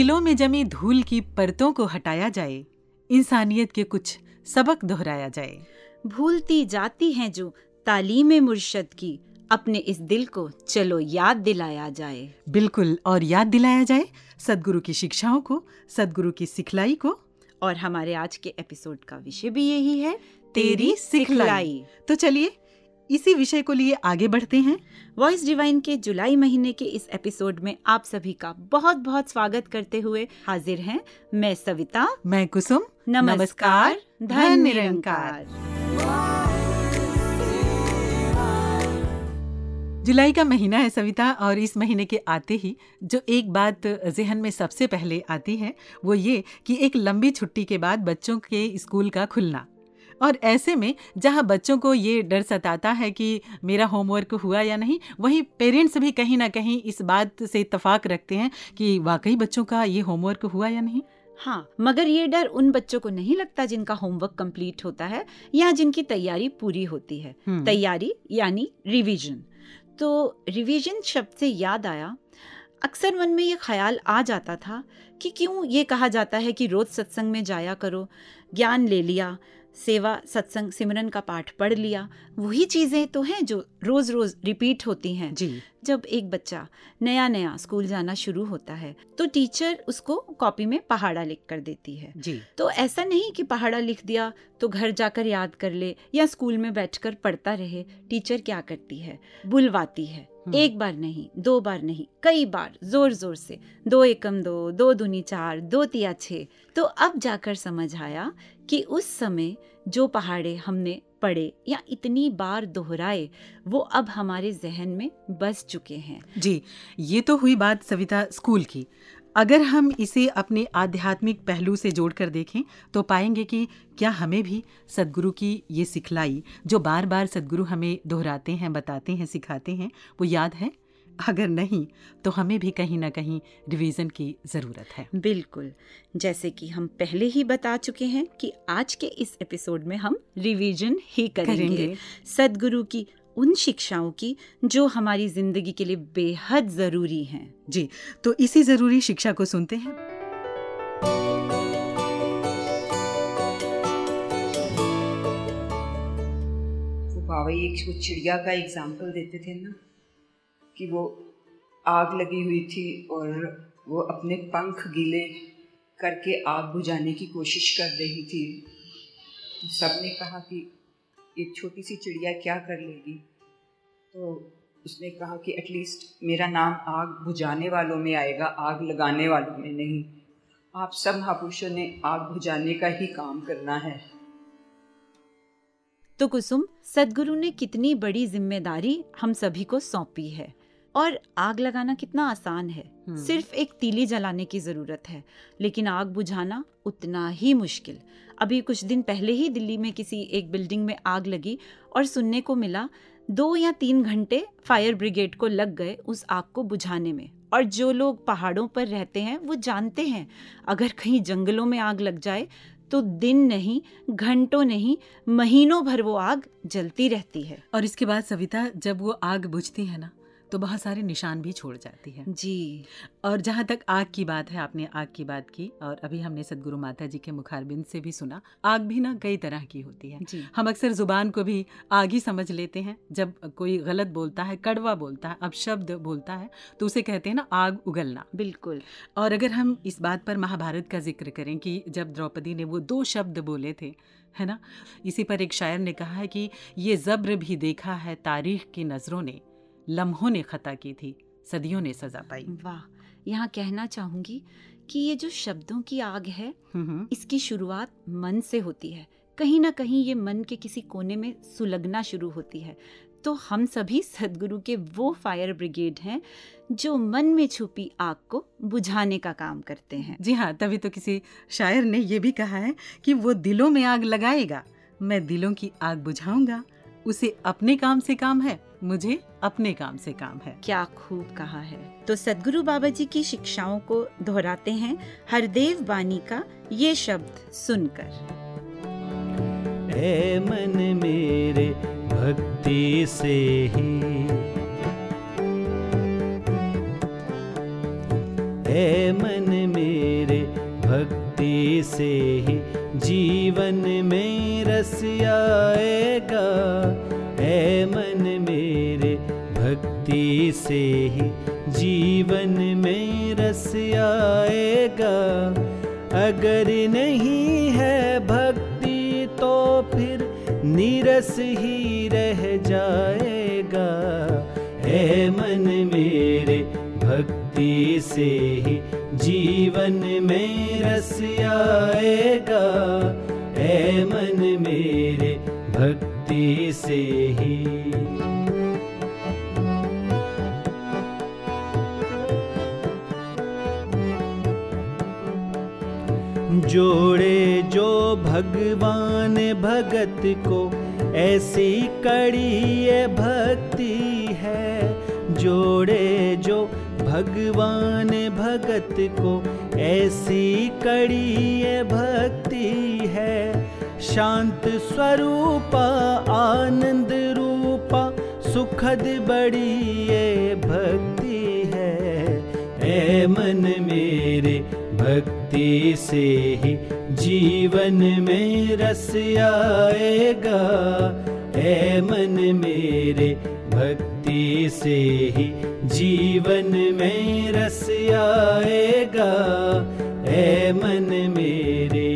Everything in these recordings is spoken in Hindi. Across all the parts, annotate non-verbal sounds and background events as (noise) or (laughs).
दिलों में जमी धूल की परतों को हटाया जाए इंसानियत के कुछ सबक दोहराया जाए। भूलती जाती हैं जो तालीम मुर्शद की अपने इस दिल को चलो याद दिलाया जाए। बिल्कुल और याद दिलाया जाए सदगुरु की शिक्षाओं को सदगुरु की सिखलाई को। और हमारे आज के एपिसोड का विषय भी यही है तेरी सिखलाई। तो चलिए इसी विषय को लिए आगे बढ़ते हैं। वॉइस डिवाइन के जुलाई महीने के इस एपिसोड में आप सभी का बहुत बहुत स्वागत करते हुए हाजिर हैं। मैं सविता। मैं कुसुम। नमस्कार। धन निरंकार। जुलाई का महीना है सविता और इस महीने के आते ही जो एक बात जहन में सबसे पहले आती है वो ये कि एक लंबी छुट्टी के बाद बच्चों के स्कूल का खुलना। और ऐसे में जहाँ बच्चों को ये डर सताता है कि मेरा होमवर्क हुआ या नहीं वहीं पेरेंट्स भी कहीं ना कहीं इस बात से इतफाक रखते हैं कि वाकई बच्चों का ये होमवर्क हुआ या नहीं। हाँ मगर ये डर उन बच्चों को नहीं लगता जिनका होमवर्क कंप्लीट होता है या जिनकी तैयारी पूरी होती है। हम्म। तैयारी यानी रिवीजन तो रिवीजन शब्द से याद आया अक्सर मन में ये ख्याल आ जाता था कि क्यों ये कहा जाता है कि रोज सत्संग में जाया करो ज्ञान ले लिया सेवा सत्संग सिमरन का पाठ पढ़ लिया। वही चीज़ें तो हैं जो रोज़ रोज़ रिपीट होती हैं। जी। जब एक बच्चा नया नया स्कूल जाना शुरू होता है तो टीचर उसको कॉपी में पहाड़ा लिख कर देती है। जी। तो ऐसा नहीं कि पहाड़ा लिख दिया तो घर जाकर याद कर ले या स्कूल में बैठकर पढ़ता रहे। टीचर क्या करती है? बुलवाती है। हम्म। एक बार नहीं दो बार नहीं कई बार ज़ोर ज़ोर से। दो एकम दो दो दूनी चार दो तिया छः। तो अब जाकर समझ आया कि उस समय जो पहाड़े हमने पढ़े या इतनी बार दोहराए, वो अब हमारे जहन में बस चुके हैं। जी, ये तो हुई बात सविता स्कूल की। अगर हम इसे अपने आध्यात्मिक पहलू से जोड़कर देखें तो पाएँगे कि क्या हमें भी सदगुरु की ये सिखलाई, जो बार बार सदगुरु हमें दोहराते हैं, बताते हैं, सिखाते हैं, वो याद है? अगर नहीं तो हमें भी कहीं ना कहीं रिवीजन की ज़रूरत है। बिल्कुल। जैसे कि हम पहले ही बता चुके हैं कि आज के इस एपिसोड में हम रिवीजन ही करेंगे, करेंगे। सदगुरु की उन शिक्षाओं की जो हमारी ज़िंदगी के लिए बेहद ज़रूरी हैं। जी तो इसी ज़रूरी शिक्षा को सुनते हैं। बाबा एक वो चिड़िया का एग्ज़ाम्पल देते थे ना? कि वो आग लगी हुई थी और वो अपने पंख गीले करके आग बुझाने की कोशिश कर रही थी। तो सबने कहा कि एक छोटी सी चिड़िया क्या कर लेगी? तो उसने कहा कि एटलीस्ट मेरा नाम आग बुझाने वालों में आएगा, आग लगाने वालों में नहीं। आप सब महापुरुषों ने आग बुझाने का ही काम करना है। तो कुसुम, सदगुरु ने कितनी बड़ी ज़िम्मेदारी हम सभी को सौंपी है। और आग लगाना कितना आसान है। हम्म। सिर्फ़ एक तीली जलाने की ज़रूरत है लेकिन आग बुझाना उतना ही मुश्किल। अभी कुछ दिन पहले ही दिल्ली में किसी एक बिल्डिंग में आग लगी और सुनने को मिला दो या तीन घंटे फायर ब्रिगेड को लग गए उस आग को बुझाने में। और जो लोग पहाड़ों पर रहते हैं वो जानते हैं अगर कहीं जंगलों में आग लग जाए तो दिन नहीं घंटों नहीं महीनों भर वो आग जलती रहती है। और इसके बाद सविता जब वो आग बुझती है ना तो बहुत सारे निशान भी छोड़ जाती है। जी। और जहाँ तक आग की बात है आपने आग की बात की और अभी हमने सदगुरु माता जी के मुखारबिंद से भी सुना आग भी ना कई तरह की होती है। जी। हम अक्सर ज़ुबान को भी आग ही समझ लेते हैं। जब कोई गलत बोलता है कड़वा बोलता है अपशब्द बोलता है तो उसे कहते हैं ना आग उगलना। बिल्कुल। और अगर हम इस बात पर महाभारत का ज़िक्र करें कि जब द्रौपदी ने वो दो शब्द बोले थे है ना? इसी पर एक शायर ने कहा है कि ये जब्र भी देखा है तारीख की नज़रों ने। लम्हों ने खता की थी सदियों ने सजा पाई। वाह यहाँ कहना चाहूँगी कि ये जो शब्दों की आग है हम्म, हम्म, इसकी शुरुआत मन से होती है। कहीं ना कहीं ये मन के किसी कोने में सुलगना शुरू होती है। तो हम सभी सदगुरु के वो फायर ब्रिगेड हैं जो मन में छुपी आग को बुझाने का काम करते हैं। जी हाँ तभी तो किसी शायर ने ये भी कहा है कि वो दिलों में आग लगाएगा। मैं दिलों की आग बुझाऊँगा उसे अपने काम से काम है मुझे अपने काम से काम है। क्या खूब कहा है। तो सदगुरु बाबा जी की शिक्षाओं को दोहराते हैं। हरदेव बानी का ये शब्द सुनकर। ए मन मेरे भक्ति से ही। ए मन मेरे भक्ति से ही जीवन में रस आएगा। ए मन मेरे भक्ति से ही जीवन में रस आएगा। अगर नहीं है भक्ति तो फिर नीरस ही रह जाएगा। है मन मेरे, भक्ति से ही जीवन में रस आएगा। है मन मेरे, भक्ति से ही। जोड़े जो भगवान भगत को, ऐसी कड़ी ये भक्ति है। जोड़े जो भगवान भगत को, ऐसी कड़ी ये भक्ति है। शांत स्वरूपा, आनंद रूपा, सुखद बड़ी ये भक्ति है। ऐ मन मेरे भक्ति से ही जीवन में रस आएगा। ए मन मेरे भक्ति से ही जीवन में रस आएगा। ए मन मेरे।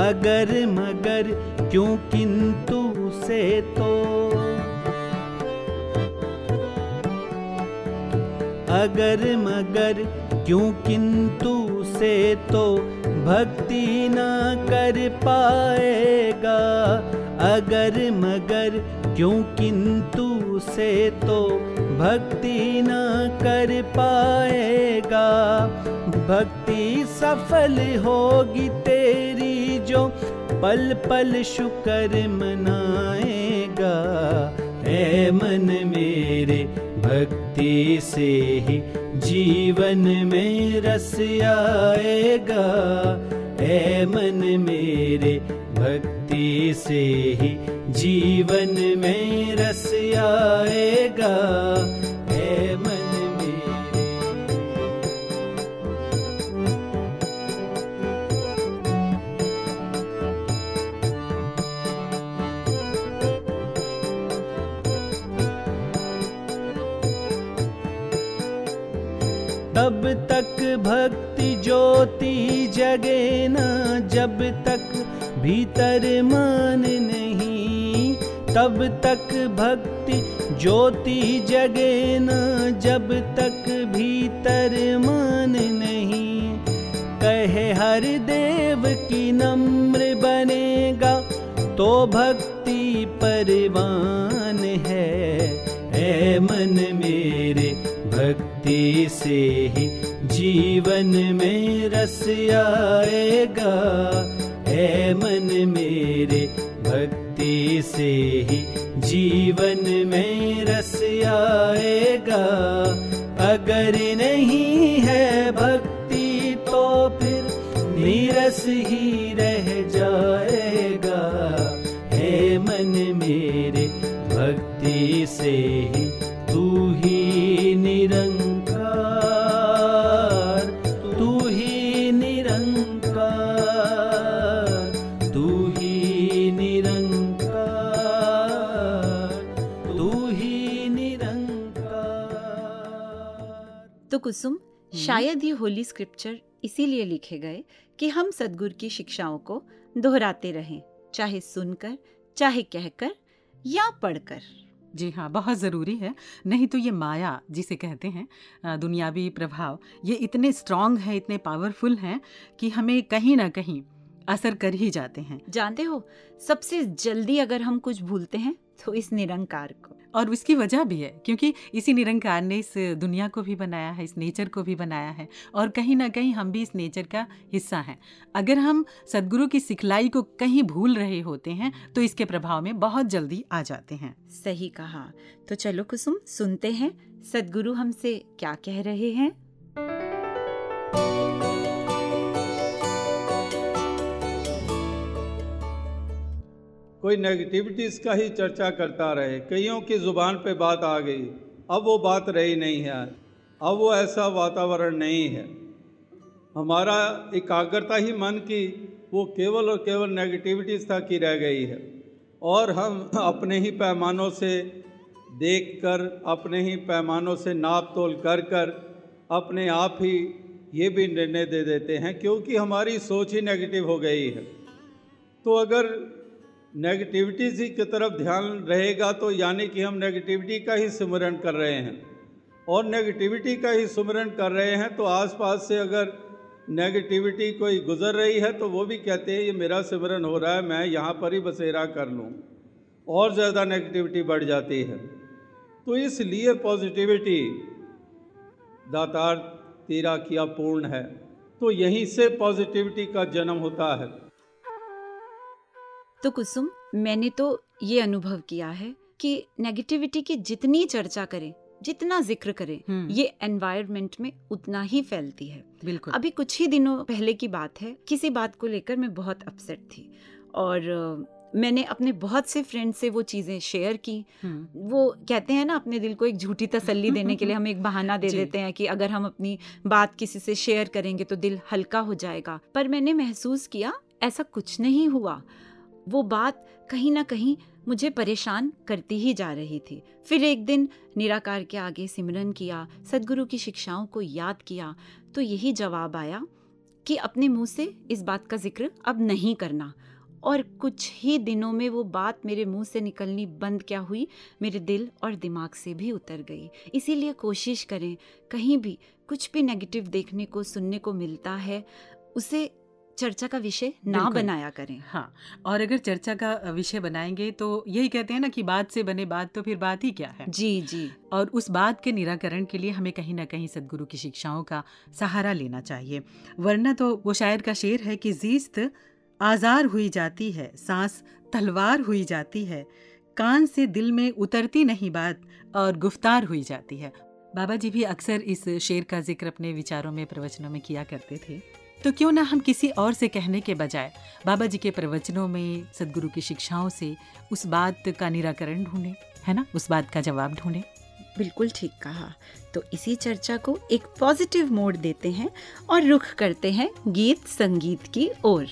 अगर मगर क्यों किंतु से तो? अगर मगर क्यों किंतु से तो? भक्ति ना कर पाएगा। अगर मगर क्यों किंतु से तो? भक्ति ना कर पाएगा। भक्ति सफल होगी तेरी जो पल पल शुक्र मनाएगा। है मन मेरे, भक्ति से ही जीवन में रस आएगा। है मन मेरे, भक्ति से ही जीवन में रस आएगा। ज्योति जगे ना जब तक भीतर मान नहीं, तब तक भक्ति ज्योति जगे ना जब तक भीतर मान नहीं। कहे हर देव की नम्र बनेगा तो भक्ति परवान है। ए मन मेरे, भक्ति से ही जीवन में रस आएगा, है मन मेरे भक्ति से ही जीवन में रस आएगा। अगर नहीं है भक्ति तो फिर नीरस ही रह जाएगा, हे मन मेरे भक्ति से ही तो कुसुम शायद ये होली स्क्रिप्चर इसीलिए लिखे गए कि हम सदगुरु की शिक्षाओं को दोहराते रहें चाहे सुनकर चाहे कहकर या पढ़कर। जी हाँ बहुत ज़रूरी है। नहीं तो ये माया जिसे कहते हैं दुनियावी प्रभाव ये इतने स्ट्रांग हैं इतने पावरफुल हैं कि हमें कहीं ना कहीं असर कर ही जाते हैं। जानते हो सबसे जल्दी अगर हम कुछ भूलते हैं तो इस निरंकार को। और उसकी वजह भी है, क्योंकि इसी निरंकार ने इस दुनिया को भी बनाया है, इस नेचर को भी बनाया है और कहीं ना कहीं हम भी इस नेचर का हिस्सा हैं। अगर हम सदगुरु की सिखलाई को कहीं भूल रहे होते हैं तो इसके प्रभाव में बहुत जल्दी आ जाते हैं। सही कहा। तो चलो कुसुम, सुनते हैं। सदगुरु हमसे क्या कह रहे हैं? कोई नेगेटिविटीज़ का ही चर्चा करता रहे। कईयों की ज़ुबान पे बात आ गई। अब वो बात रही नहीं है। अब वो ऐसा वातावरण नहीं है। हमारा एकाग्रता ही मन की वो केवल और केवल नेगेटिविटीज़ तक ही रह गई है। और हम अपने ही पैमानों से देखकर, अपने ही पैमानों से नाप तोल कर कर अपने आप ही ये भी निर्णय दे देते हैं, क्योंकि हमारी सोच ही नेगेटिव हो गई है। तो अगर नेगेटिविटीज़ ही की तरफ़ ध्यान रहेगा तो यानी कि हम नेगेटिविटी का ही सिमरन कर रहे हैं। और नेगेटिविटी का ही सिमरन कर रहे हैं तो आसपास से अगर नेगेटिविटी कोई गुजर रही है तो वो भी कहते हैं, ये मेरा सिमरन हो रहा है, मैं यहाँ पर ही बसेरा कर लूँ। और ज़्यादा नेगेटिविटी बढ़ जाती है। तो इसलिए पॉजिटिविटी दातार तेरा किया पूर्ण है। तो यहीं से पॉजिटिविटी का जन्म होता है। तो कुसुम मैंने तो ये अनुभव किया है कि नेगेटिविटी की जितनी चर्चा करें जितना ज़िक्र करें हम्म। ये एनवायरमेंट में उतना ही फैलती है। बिल्कुल। अभी कुछ ही दिनों पहले की बात है किसी बात को लेकर मैं बहुत अपसेट थी और मैंने अपने बहुत से फ्रेंड से वो चीज़ें शेयर की। हम्म, वो कहते हैं ना अपने दिल को एक झूठी तसल्ली देने के लिए हम एक बहाना दे (laughs) देते हैं कि अगर हम अपनी बात किसी से शेयर करेंगे तो दिल हल्का हो जाएगा। पर मैंने महसूस किया ऐसा कुछ नहीं हुआ। वो बात कहीं ना कहीं मुझे परेशान करती ही जा रही थी। फिर एक दिन निराकार के आगे सिमरन किया, सदगुरु की शिक्षाओं को याद किया तो यही जवाब आया कि अपने मुँह से इस बात का ज़िक्र अब नहीं करना। और कुछ ही दिनों में वो बात मेरे मुँह से निकलनी बंद क्या हुई, मेरे दिल और दिमाग से भी उतर गई। इसीलिए कोशिश करें, कहीं भी कुछ भी नेगेटिव देखने को, सुनने को मिलता है, उसे चर्चा का विषय ना बनाया करें। हाँ और अगर चर्चा का विषय बनाएँगे तो यही कहते हैं ना कि बात से बने बात तो फिर बात ही क्या है। जी जी। और उस बात के निराकरण के लिए हमें कहीं ना कहीं सदगुरु की शिक्षाओं का सहारा लेना चाहिए। वरना तो वो शायर का शेर है कि जीस्त आजार हुई जाती है सांस तलवार हुई जाती है कान से दिल में उतरती नहीं बात और गुफ्तार हुई जाती है। बाबा जी भी अक्सर इस शेर का ज़िक्र अपने विचारों में प्रवचनों में किया करते थे। तो क्यों ना हम किसी और से कहने के बजाय बाबा जी के प्रवचनों में सदगुरु की शिक्षाओं से उस बात का निराकरण ढूंढें है ना? उस बात का जवाब ढूंढें। बिल्कुल ठीक कहा। तो इसी चर्चा को एक पॉजिटिव मोड़ देते हैं और रुख करते हैं गीत संगीत की ओर।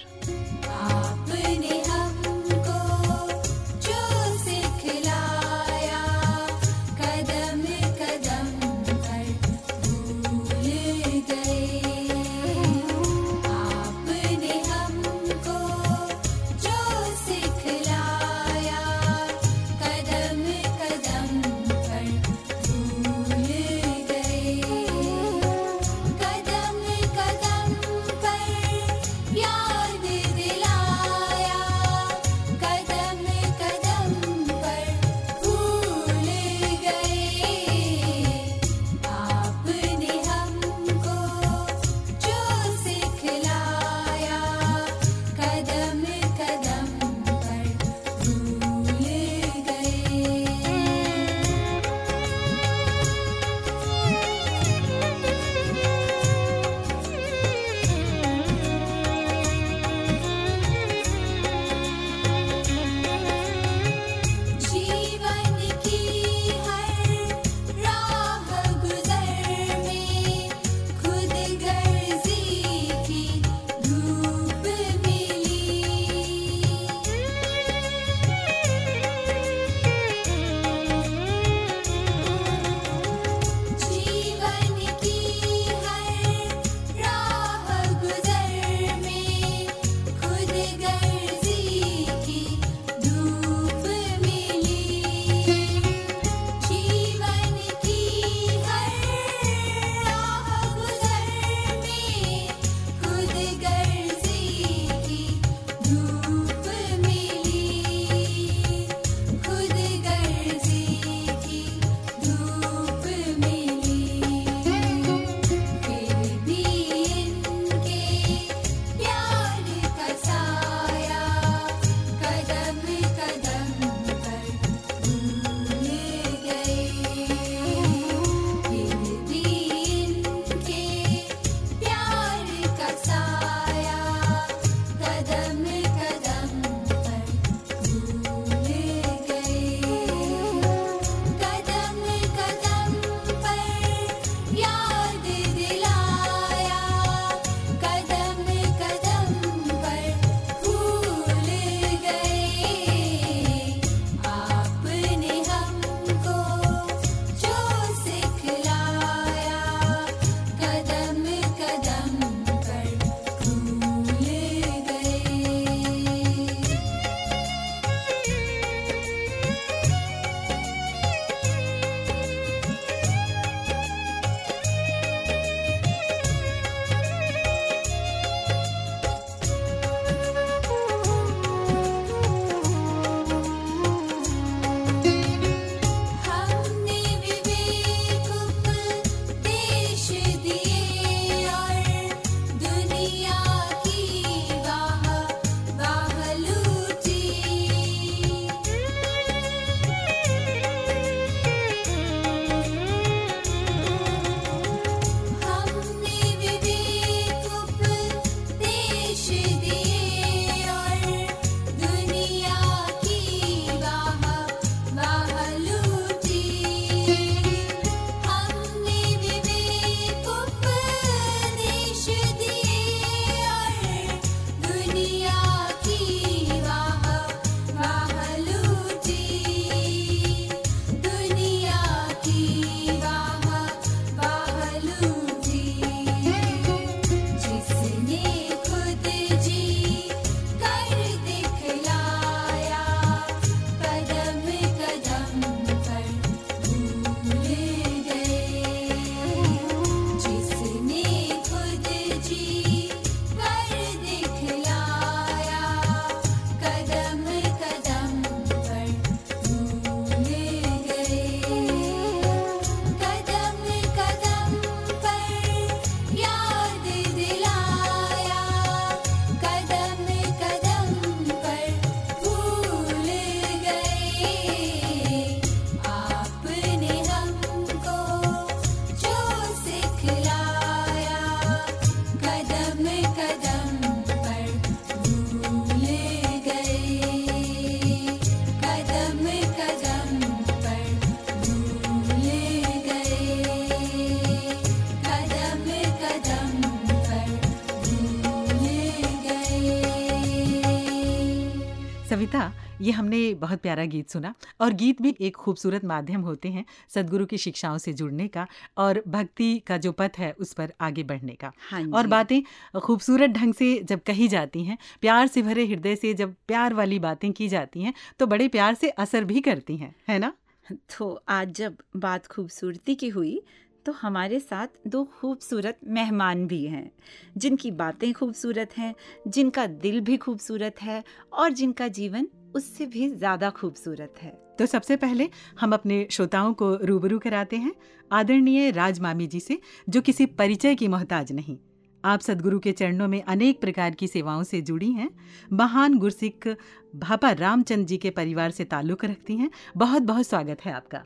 ये हमने बहुत प्यारा गीत सुना और गीत भी एक खूबसूरत माध्यम होते हैं सदगुरु की शिक्षाओं से जुड़ने का और भक्ति का जो पथ है उस पर आगे बढ़ने का। हाँ और बातें खूबसूरत ढंग से जब कही जाती हैं प्यार से भरे हृदय से जब प्यार वाली बातें की जाती हैं तो बड़े प्यार से असर भी करती हैं है ना? तो आज जब बात खूबसूरती की हुई तो हमारे साथ दो खूबसूरत मेहमान भी हैं जिनकी बातें खूबसूरत हैं जिनका दिल भी खूबसूरत है और जिनका जीवन उससे भी ज़्यादा खूबसूरत है। तो सबसे पहले हम अपने श्रोताओं को रूबरू कराते हैं आदरणीय राज मामी जी से जो किसी परिचय की मोहताज नहीं। आप सदगुरु के चरणों में अनेक प्रकार की सेवाओं से जुड़ी हैं। महान गुरसिख भापा रामचंद जी के परिवार से ताल्लुक रखती हैं। बहुत बहुत स्वागत है आपका।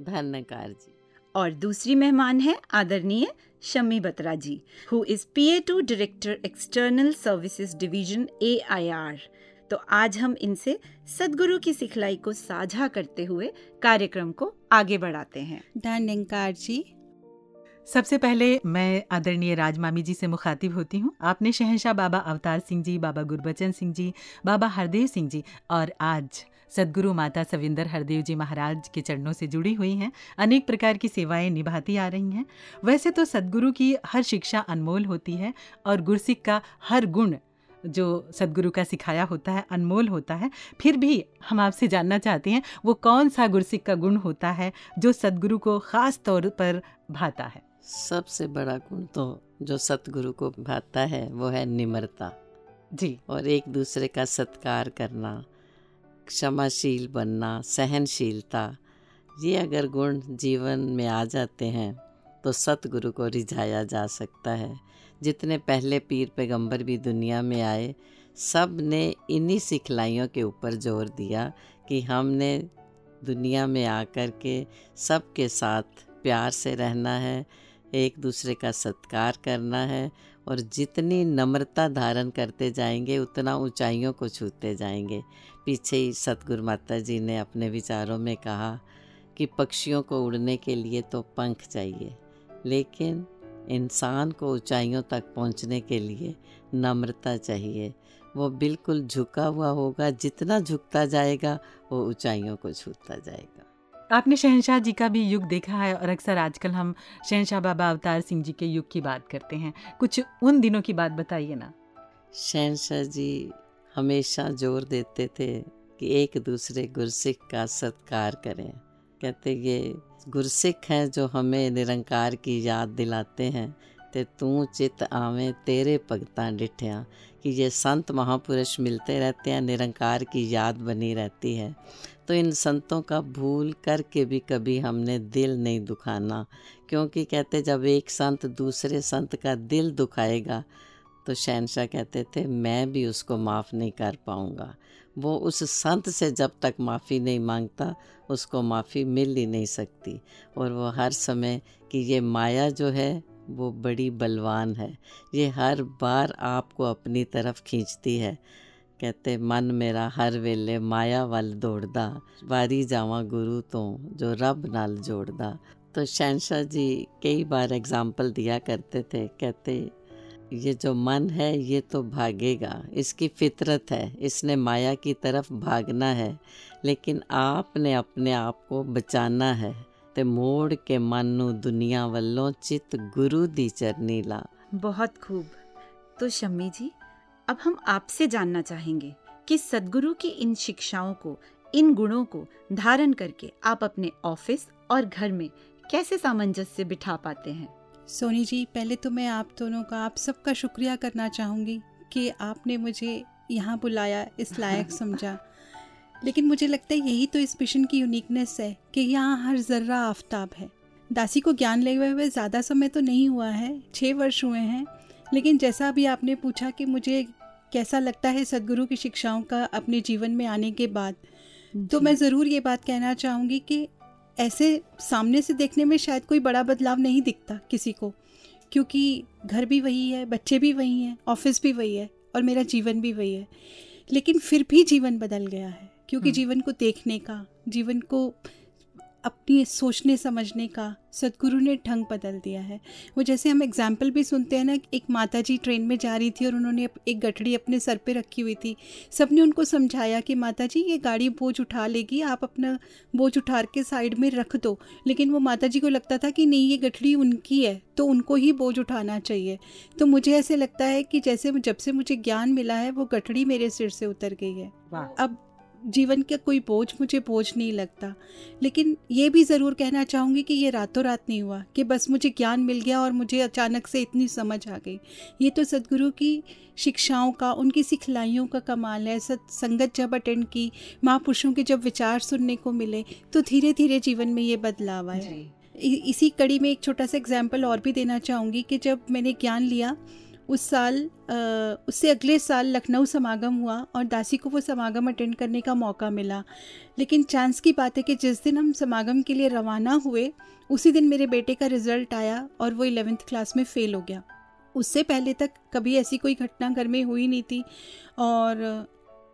धन्यकार जी। और दूसरी मेहमान है आदरणीय Shami Batra ji who is PA to director external services division A तो आज हम इनसे सदगुरु की सिखलाई को साझा करते हुए कार्यक्रम को आगे बढ़ाते हैं। धन्यकार जी। सबसे पहले मैं आदरणीय राजमामी जी से मुखातिब होती हूँ। आपने शहनशाह बाबा अवतार सिंह जी बाबा गुरबचन सिंह जी बाबा हरदेव सिंह जी और आज सदगुरु माता सविंदर हरदेव जी महाराज के चरणों से जुड़ी हुई हैं। अनेक प्रकार की सेवाएँ निभाती आ रही हैं। वैसे तो सदगुरु की हर शिक्षा अनमोल होती है और गुरसिख का हर गुण जो सदगुरु का सिखाया होता है अनमोल होता है फिर भी हम आपसे जानना चाहते हैं वो कौन सा गुरसिख का गुण होता है जो सदगुरु को ख़ास तौर पर भाता है? सबसे बड़ा गुण तो जो सतगुरु को भाता है वो है निम्रता। जी। और एक दूसरे का सत्कार करना क्षमाशील बनना सहनशीलता ये अगर गुण जीवन में आ जाते हैं तो सतगुरु को रिझाया जा सकता है। जितने पहले पीर पैगंबर भी दुनिया में आए, सबने इन्हीं सिखलाइयों के ऊपर ज़ोर दिया कि हमने दुनिया में आकर के सबके साथ प्यार से रहना है, एक दूसरे का सत्कार करना है और जितनी नम्रता धारण करते जाएँगे, उतना ऊंचाइयों को छूते जाएँगे। पीछे ही सतगुरु माता जी ने अपने विचारों में कहा कि पक्षियों को उड़ने के लिए तो पंख चाहिए, लेकिन इंसान को ऊंचाइयों तक पहुँचने के लिए नम्रता चाहिए। वो बिल्कुल झुका हुआ होगा जितना झुकता जाएगा वो ऊंचाइयों को छूता जाएगा। आपने शहनशाह जी का भी युग देखा है और अक्सर आजकल हम शहनशाह बाबा अवतार सिंह जी के युग की बात करते हैं। कुछ उन दिनों की बात बताइए ना। शहनशाह जी हमेशा ज़ोर देते थे कि एक दूसरे गुरसिख का सत्कार करें। कहते ये गुरसिख हैं जो हमें निरंकार की याद दिलाते हैं। ते तू चित आवे तेरे भगतां डिठिया कि ये संत महापुरुष मिलते रहते हैं, निरंकार की याद बनी रहती है। तो इन संतों का भूल करके भी कभी हमने दिल नहीं दुखाना, क्योंकि कहते जब एक संत दूसरे संत का दिल दुखाएगा तो शहनशाह कहते थे, मैं भी उसको माफ़ नहीं कर पाऊँगा। वो उस संत से जब तक माफ़ी नहीं माँगता उसको माफ़ी मिल ही नहीं सकती। और वो हर समय कि ये माया जो है, वो बड़ी बलवान है। ये हर बार आपको अपनी तरफ़ खींचती है। कहते, मन मेरा हर वेले माया वाल दौड़दा, वारी जावा गुरु तो जो रब नाल जोड़दा। तो शहनशाह जी कई बार एग्ज़ाम्पल दिया करते थे। कहते ये जो मन है ये तो भागेगा इसकी फितरत है इसने माया की तरफ भागना है लेकिन आपने अपने आप को बचाना है ਤੇ ਮੋੜ ਕੇ ਮਨ ਨੂੰ ਦੁਨੀਆ ਵੱਲੋਂ ਚਿਤ ਗੁਰੂ ਦੀ ਚਰਨੀ ਲਾ बहुत खूब तो शम्मी जी अब हम आपसे जानना चाहेंगे कि सदगुरु की इन शिक्षाओं को इन गुणों को धारण करके आप अपने ऑफिस और घर में कैसे सामंजस्य बिठा पाते हैं सोनी जी पहले तो मैं आप दोनों का आप सबका शुक्रिया करना चाहूँगी कि आपने मुझे यहाँ बुलाया इस लायक (laughs) समझा। लेकिन मुझे लगता है यही तो इस मिशन की यूनिकनेस है कि यहाँ हर ज़र्रा आफ्ताब है। दासी को ज्ञान ले हुए ज़्यादा समय तो नहीं हुआ है छः वर्ष हुए हैं। लेकिन जैसा अभी आपने पूछा कि मुझे कैसा लगता है सदगुरु की शिक्षाओं का अपने जीवन में आने के बाद तो मैं ज़रूर ये बात कहना चाहूँगी कि ऐसे सामने से देखने में शायद कोई बड़ा बदलाव नहीं दिखता किसी को क्योंकि घर भी वही है बच्चे भी वही हैं ऑफ़िस भी वही है और मेरा जीवन भी वही है लेकिन फिर भी जीवन बदल गया है क्योंकि हम्म। जीवन को देखने का जीवन को अपनी सोचने समझने का सदगुरु ने ढंग बदल दिया है। वो जैसे हम एग्ज़ाम्पल भी सुनते हैं ना एक माता जी ट्रेन में जा रही थी और उन्होंने एक गठड़ी अपने सर पे रखी हुई थी। सबने उनको समझाया कि माता जी ये गाड़ी बोझ उठा लेगी आप अपना बोझ उठा के साइड में रख दो। लेकिन वो माता जी को लगता था कि नहीं ये गठड़ी उनकी है तो उनको ही बोझ उठाना चाहिए। तो मुझे ऐसे लगता है कि जैसे जब से मुझे ज्ञान मिला है वो गठड़ी मेरे सिर से उतर गई है। अब जीवन का कोई बोझ मुझे बोझ नहीं लगता। लेकिन ये भी ज़रूर कहना चाहूँगी कि ये रातों रात नहीं हुआ कि बस मुझे ज्ञान मिल गया और मुझे अचानक से इतनी समझ आ गई। ये तो सदगुरु की शिक्षाओं का उनकी सिखलाइयों का कमाल है। सत संगत जब अटेंड की महापुरुषों के जब विचार सुनने को मिले तो धीरे धीरे जीवन में ये बदलाव आया। इसी कड़ी में एक छोटा सा एग्ज़ाम्पल और भी देना चाहूँगी कि जब मैंने ज्ञान लिया उस साल उससे अगले साल लखनऊ समागम हुआ और दासी को वो समागम अटेंड करने का मौका मिला। लेकिन चांस की बात है कि जिस दिन हम समागम के लिए रवाना हुए, उसी दिन मेरे बेटे का रिज़ल्ट आया और वो इलेवेंथ क्लास में फ़ेल हो गया। उससे पहले तक कभी ऐसी कोई घटना घर में हुई नहीं थी और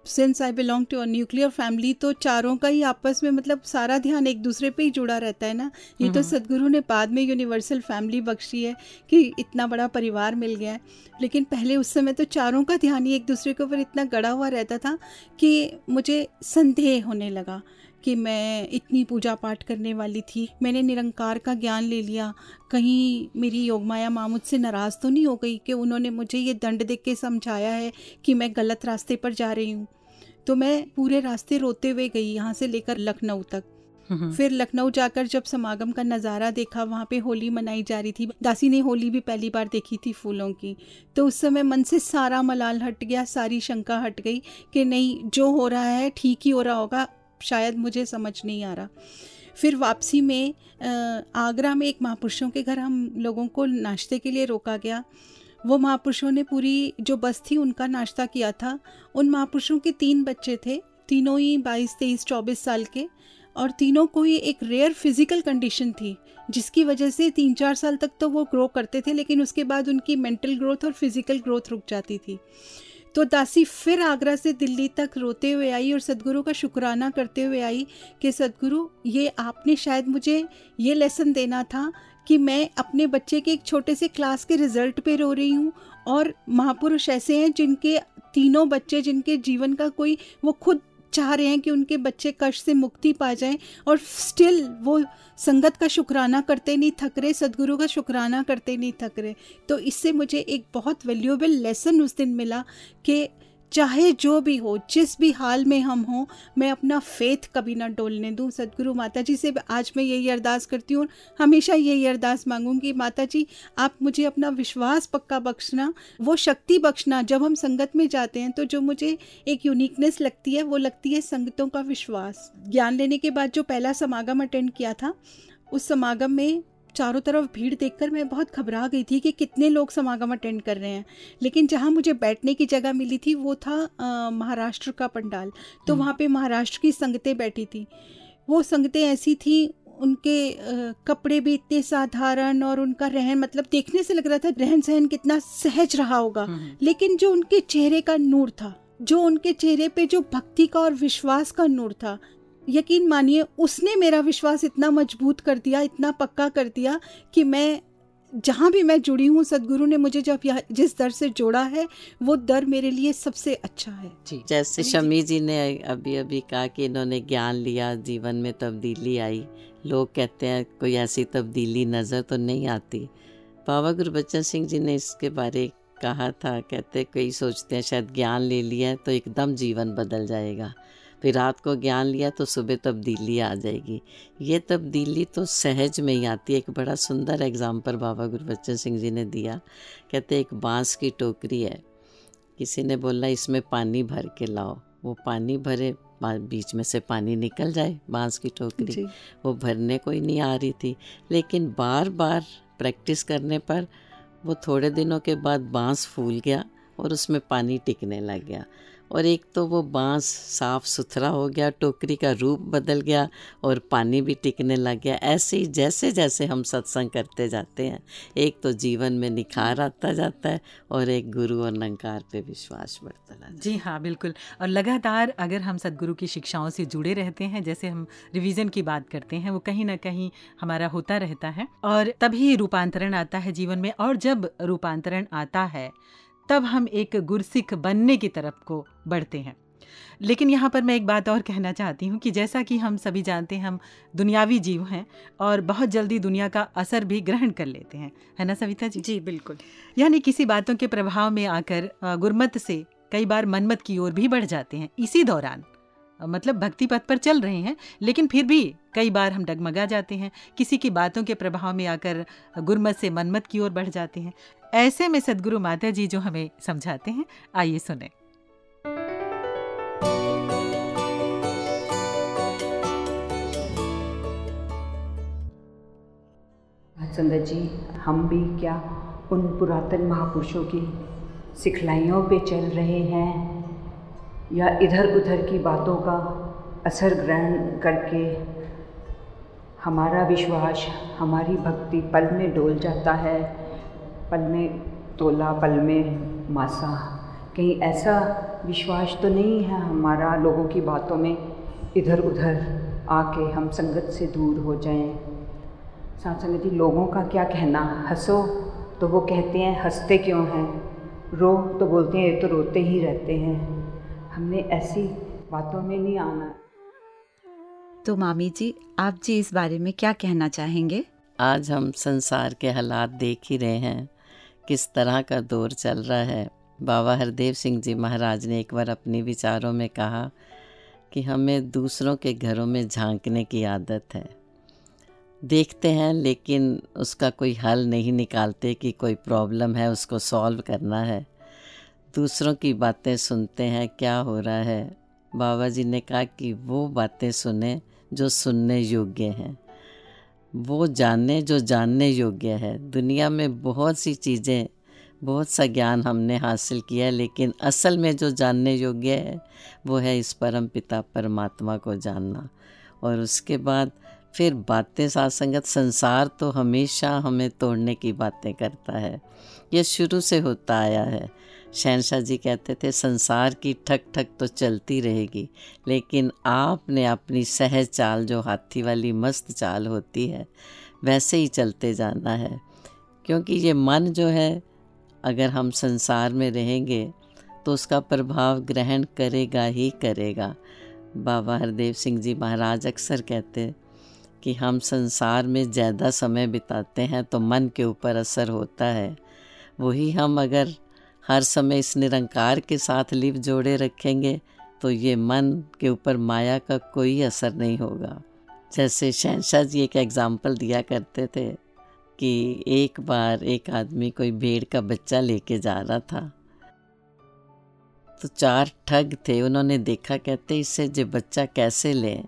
since I belong to a nuclear family तो चारों का ही आपस में मतलब सारा ध्यान एक दूसरे पे ही जुड़ा रहता है ना? ये तो हम्म। सदगुरु ने बाद में यूनिवर्सल फैमिली बख्शी है कि इतना बड़ा परिवार मिल गया है। लेकिन पहले उस समय तो चारों का ध्यान ही एक दूसरे के ऊपर इतना गड़ा हुआ रहता था कि मुझे संदेह होने लगा। कि मैं इतनी पूजा पाठ करने वाली थी। मैंने निरंकार का ज्ञान ले लिया। कहीं मेरी योगमाया माँ मुझसे नाराज़ तो नहीं हो गई कि उन्होंने मुझे ये दंड दे के समझाया है कि मैं गलत रास्ते पर जा रही हूँ? तो मैं पूरे रास्ते रोते हुए गई यहाँ से लेकर लखनऊ तक। हम्म, फिर लखनऊ जाकर जब समागम का नज़ारा देखा वहाँ पे होली मनाई जा रही थी। दासी ने होली भी पहली बार देखी थी फूलों की। तो उस समय मन से सारा मलाल हट गया सारी शंका हट गई कि नहीं जो हो रहा है ठीक ही हो रहा होगा। शायद मुझे समझ नहीं आ रहा। फिर वापसी में आगरा में एक महापुरुषों के घर हम लोगों को नाश्ते के लिए रोका गया। वो महापुरुषों ने पूरी जो बस थी उनका नाश्ता किया था। उन महापुरुषों के तीन बच्चे थे, तीनों ही बाईस, तेईस, चौबीस साल के और तीनों को ही एक रेयर फ़िज़िकल कंडीशन थी, जिसकी वजह से तीन चार साल तक तो वो ग्रो करते थे, लेकिन उसके बाद उनकी मेंटल ग्रोथ और फ़िज़िकल ग्रोथ रुक जाती थी। तो दासी फिर आगरा से दिल्ली तक रोते हुए आई और सदगुरु का शुक्राना करते हुए आई कि, सदगुरु, ये आपने शायद मुझे ये लेसन देना था कि मैं अपने बच्चे के एक छोटे से क्लास के रिज़ल्ट पे रो रही हूँ और महापुरुष ऐसे हैं जिनके तीनों बच्चे जिनके जीवन का कोई वो खुद चाह रहे हैं कि उनके बच्चे कष्ट से मुक्ति पा जाएँ और स्टिल वो संगत का शुक्राना करते नहीं थक रहे सदगुरु का शुक्राना करते नहीं थक रहे तो इससे मुझे एक बहुत वैल्यूएबल लेसन उस दिन मिला कि चाहे जो भी हो, जिस भी हाल में हम हों, मैं अपना फेथ कभी ना डोलने दूँ। सदगुरु माता जी से आज मैं यही अरदास करती हूँ हमेशा यही अरदास मांगूँगी। माता जी आप मुझे अपना विश्वास पक्का बख्शना, वो शक्ति बख्शना। जब हम संगत में जाते हैं तो जो मुझे एक यूनिकनेस लगती है, वो लगती है संगतों का विश्वास। ज्ञान लेने के बाद जो पहला समागम अटेंड किया था, उस समागम में चारों तरफ़ भीड़ देखकर मैं बहुत घबरा गई थी कि कितने लोग समागम अटेंड कर रहे हैं। लेकिन जहाँ मुझे बैठने की जगह मिली थी वो था महाराष्ट्र का पंडाल। तो वहाँ पे महाराष्ट्र की संगतें बैठी थी। वो संगतें ऐसी थी उनके अ, कपड़े भी इतने साधारण और उनका रहन मतलब देखने से लग रहा था रहन सहन कितना सहज रहा होगा। हम्म, लेकिन जो उनके चेहरे का नूर था जो उनके चेहरे पे जो भक्ति का और विश्वास का नूर था यकीन मानिए उसने मेरा विश्वास इतना मज़बूत कर दिया इतना पक्का कर दिया कि मैं जहाँ भी मैं जुड़ी हूँ सदगुरु ने मुझे जब जिस दर से जोड़ा है वो दर मेरे लिए सबसे अच्छा है। जी। जैसे शमी जी ने अभी अभी कहा कि इन्होंने ज्ञान लिया जीवन में तब्दीली आई। लोग कहते हैं कोई ऐसी तब्दीली नज़र तो नहीं आती। बाबा गुरबच्चन सिंह जी ने इसके बारे कहा था कहते कई सोचते हैं शायद ज्ञान ले लिया तो एकदम जीवन बदल जाएगा। फिर रात को ज्ञान लिया तो सुबह तब्दीली आ जाएगी। ये तब्दीली तो सहज में ही आती है। एक बड़ा सुंदर एग्ज़ाम्पल बाबा गुरबच्चन सिंह जी ने दिया। कहते एक बाँस की टोकरी है। किसी ने बोला इसमें पानी भर के लाओ। वो पानी भरे बीच में से पानी निकल जाए बाँस की टोकरी। वो भरने कोई नहीं आ रही थी। लेकिन बार बार प्रैक्टिस करने पर वो थोड़े दिनों के बाद बाँस फूल गया और उसमें पानी टिकने लग गया। और एक तो वो बाँस साफ़ सुथरा हो गया, टोकरी का रूप बदल गया और पानी भी टिकने लग गया। ऐसे ही जैसे जैसे हम सत्संग करते जाते हैं, एक तो जीवन में निखार आता जाता है और एक गुरु और निरंकार पे विश्वास बढ़ता जाता है। जी हाँ बिल्कुल। और लगातार अगर हम सदगुरु की शिक्षाओं से जुड़े रहते हैं, जैसे हम रिविज़न की बात करते हैं, वो कहीं ना कहीं हमारा होता रहता है। और तभी रूपांतरण आता है जीवन में और जब रूपांतरण आता है तब हम एक गुरसिख बनने की तरफ़ को बढ़ते हैं। लेकिन यहाँ पर मैं एक बात और कहना चाहती हूँ कि जैसा कि हम सभी जानते हैं हम दुनियावी जीव हैं और बहुत जल्दी दुनिया का असर भी ग्रहण कर लेते हैं। है ना सविता जी? जी बिल्कुल। यानी किसी बातों के प्रभाव में आकर गुरमत से कई बार मनमत की ओर भी बढ़ जाते हैं। इसी दौरान मतलब भक्ति पथ पर चल रहे हैं लेकिन फिर भी कई बार हम डगमगा जाते हैं। किसी की बातों के प्रभाव में आकर गुरमत से मनमत की ओर बढ़ जाते हैं। ऐसे में सदगुरु माता जी जो हमें समझाते हैं, आइए सुने। संगत जी, हम भी क्या उन पुरातन महापुरुषों की सिखलाइयों पे चल रहे हैं? या इधर उधर की बातों का असर ग्रहण करके हमारा विश्वास, हमारी भक्ति पल में डोल जाता है? पल में तोला पल में मासा। कहीं ऐसा विश्वास तो नहीं है हमारा लोगों की बातों में इधर उधर आके हम संगत से दूर हो जाएँ। साथ संगत जी लोगों का क्या कहना? हंसो तो वो कहते हैं हँसते क्यों हैं? रो तो बोलते हैं ये तो रोते ही रहते हैं। हमने ऐसी बातों में नहीं आना। तो मामी जी आप जी इस बारे में क्या कहना चाहेंगे? आज हम संसार के हालात देख ही रहे हैं। किस तरह का दौर चल रहा है? बाबा हरदेव सिंह जी महाराज ने एक बार अपने विचारों में कहा कि हमें दूसरों के घरों में झांकने की आदत है। देखते हैं, लेकिन उसका कोई हल नहीं निकालते कि कोई प्रॉब्लम है, उसको सॉल्व करना है। दूसरों की बातें सुनते हैं, क्या हो रहा है? बाबा जी ने कहा कि वो बातें सुने जो सुनने योग्य हैं। वो जाने जो जानने योग्य है। दुनिया में बहुत सी चीज़ें, बहुत सा ज्ञान हमने हासिल किया है, लेकिन असल में जो जानने योग्य है, वो है इस परम पिता परमात्मा को जानना। और उसके बाद फिर बातें सासंगत संसार तो हमेशा हमें तोड़ने की बातें करता है। ये शुरू से होता आया है। शहनशाह जी कहते थे, संसार की ठक ठक तो चलती रहेगी, लेकिन आपने अपनी सहज चाल, जो हाथी वाली मस्त चाल होती है, वैसे ही चलते जाना है। क्योंकि ये मन जो है, अगर हम संसार में रहेंगे तो उसका प्रभाव ग्रहण करेगा ही करेगा। बाबा हरदेव सिंह जी महाराज अक्सर कहते कि हम संसार में ज़्यादा समय बिताते हैं तो मन के ऊपर असर होता है। वही हम अगर हर समय इस निरंकार के साथ लिव जोड़े रखेंगे तो ये मन के ऊपर माया का कोई असर नहीं होगा। जैसे शहनशाह जी एक एग्ज़ाम्पल दिया करते थे कि एक बार एक आदमी कोई भेड़ का बच्चा लेके जा रहा था। तो चार ठग थे, उन्होंने देखा, कहते इससे जो बच्चा कैसे लें?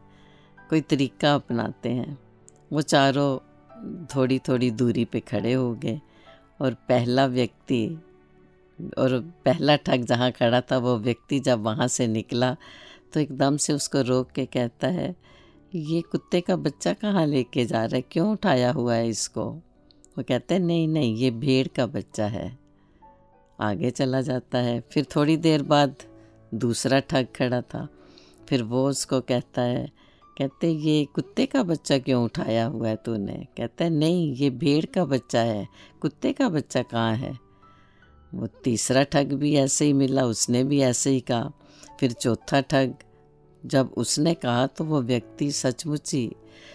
कोई तरीका अपनाते हैं। वो चारों थोड़ी थोड़ी दूरी पे खड़े हो गए और पहला व्यक्ति और पहला ठग जहाँ खड़ा था, वो व्यक्ति जब वहाँ से निकला तो एकदम से उसको रोक के कहता है, ये कुत्ते का बच्चा कहाँ लेके जा रहा है? क्यों उठाया हुआ है इसको? वो कहते हैं, नहीं नहीं, ये भेड़ का बच्चा है। आगे चला जाता है। फिर थोड़ी देर बाद दूसरा ठग खड़ा था। फिर वो उसको कहता है, कहते, ये कुत्ते का बच्चा क्यों उठाया हुआ है तूने? कहता है, नहीं, ये भेड़ का बच्चा है। कुत्ते का बच्चा कहाँ है? वो तीसरा ठग भी ऐसे ही मिला, उसने भी ऐसे ही कहा। फिर चौथा ठग, जब उसने कहा तो वो व्यक्ति सचमुच ही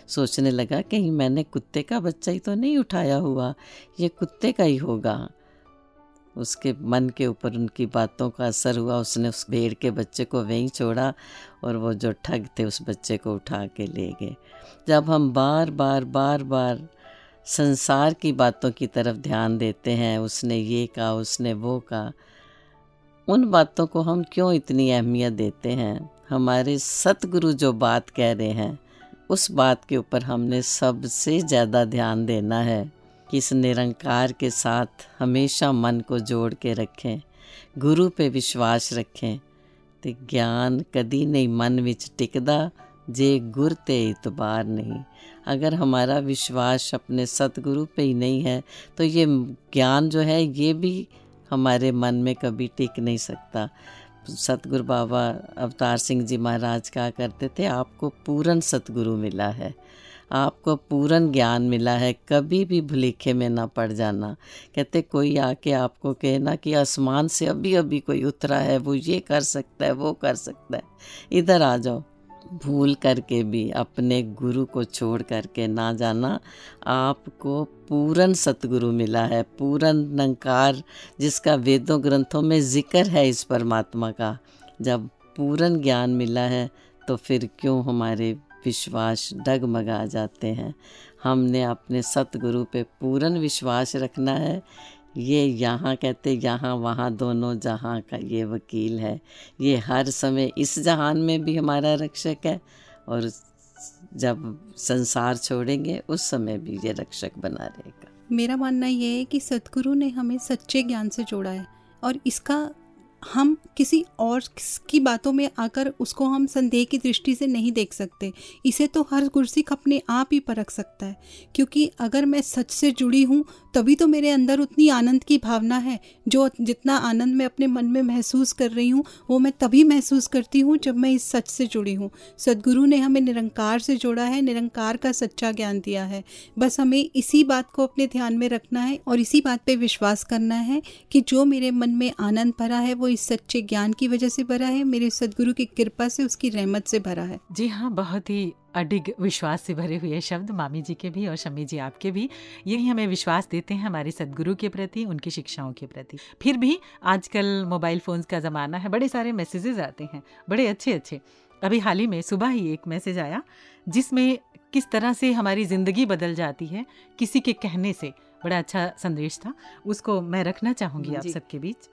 सोचने लगा कहीं मैंने कुत्ते का बच्चा ही तो नहीं उठाया हुआ, ये कुत्ते का ही होगा। उसके मन के ऊपर उनकी बातों का असर हुआ, उसने उस भेड़ के बच्चे को वहीं छोड़ा और वो जो ठग थे उस बच्चे को उठा के ले गए। जब हम बार बार बार बार संसार की बातों की तरफ ध्यान देते हैं उसने ये कहा उसने वो कहा उन बातों को हम क्यों इतनी अहमियत देते हैं हमारे सतगुरु जो बात कह रहे हैं उस बात के ऊपर हमने सबसे ज़्यादा ध्यान देना है कि इस निरंकार के साथ हमेशा मन को जोड़ के रखें गुरु पे विश्वास रखें ਤੇ ਗਿਆਨ ਕਦੀ नहीं मन विच टिकदा जे गुर ते इतबार नहीं अगर हमारा विश्वास अपने सतगुरु पे ही नहीं है तो ये ज्ञान जो है, ये भी हमारे मन में कभी टिक नहीं सकता। सतगुरु बाबा अवतार सिंह जी महाराज कहा करते थे, आपको पूर्ण सतगुरु मिला है। आपको पूर्ण ज्ञान मिला है, कभी भी भुलेखे में ना पड़ जाना। कहते, कोई आके आपको कहना कि आसमान से अभी अभी कोई उतरा है, वो ये कर सकता है, वो कर सकता है। इधर आ जाओ। भूल करके भी, अपने गुरु को छोड़ करके ना जाना, आपको पूर्ण सतगुरु मिला है पूर्ण नंकार, जिसका वेदों ग्रंथों में ज़िक्र है इस परमात्मा का। जब पूर्ण ज्ञान मिला है तो फिर क्यों हमारे विश्वास डगमगा जाते हैं? हमने अपने सतगुरु पे पूर्ण विश्वास रखना है ये यहाँ कहते यहाँ वहाँ दोनों जहाँ का ये वकील है। ये हर समय इस जहान में भी हमारा रक्षक है और जब संसार छोड़ेंगे, उस समय भी ये रक्षक बना रहेगा। मेरा मानना ये है कि सतगुरु ने हमें सच्चे ज्ञान से जोड़ा है और इसका हम किसी और की बातों में आकर उसको हम संदेह की दृष्टि से नहीं देख सकते। इसे तो हर गुरसिख अपने आप ही परख सकता है, क्योंकि अगर मैं सच से जुड़ी हूँ, तभी तो मेरे अंदर उतनी आनंद की भावना है, जो जितना आनंद मैं अपने मन में महसूस कर रही हूँ, वो मैं तभी महसूस करती हूँ जब मैं इस सच से जुड़ी हूँ। सदगुरु ने हमें निरंकार से जोड़ा है, निरंकार का सच्चा ज्ञान दिया है। बस हमें इसी बात को अपने ध्यान में रखना है और इसी बात पर विश्वास करना है कि जो मेरे मन में आनंद भरा है, वो इस सच्चे ज्ञान की वजह से भरा है मेरे सदगुरु की कृपा से उसकी रहमत से भरा है। जी हाँ बहुत ही अडिग विश्वास से भरे हुए शब्द मामी जी के भी और शम्मी जी आपके भी। यही हमें विश्वास देते हैं हमारे सदगुरु के प्रति उनकी शिक्षाओं के प्रति। फिर भी आजकल मोबाइल फ़ोन्स का ज़माना है बड़े सारे मैसेजेस आते हैं बड़े अच्छे अच्छे अभी हाल ही में सुबह ही एक मैसेज आया जिसमें किस तरह से हमारी ज़िंदगी बदल जाती है किसी के कहने से। बड़ा अच्छा संदेश था उसको मैं रखना चाहूँगी आप सबके बीच।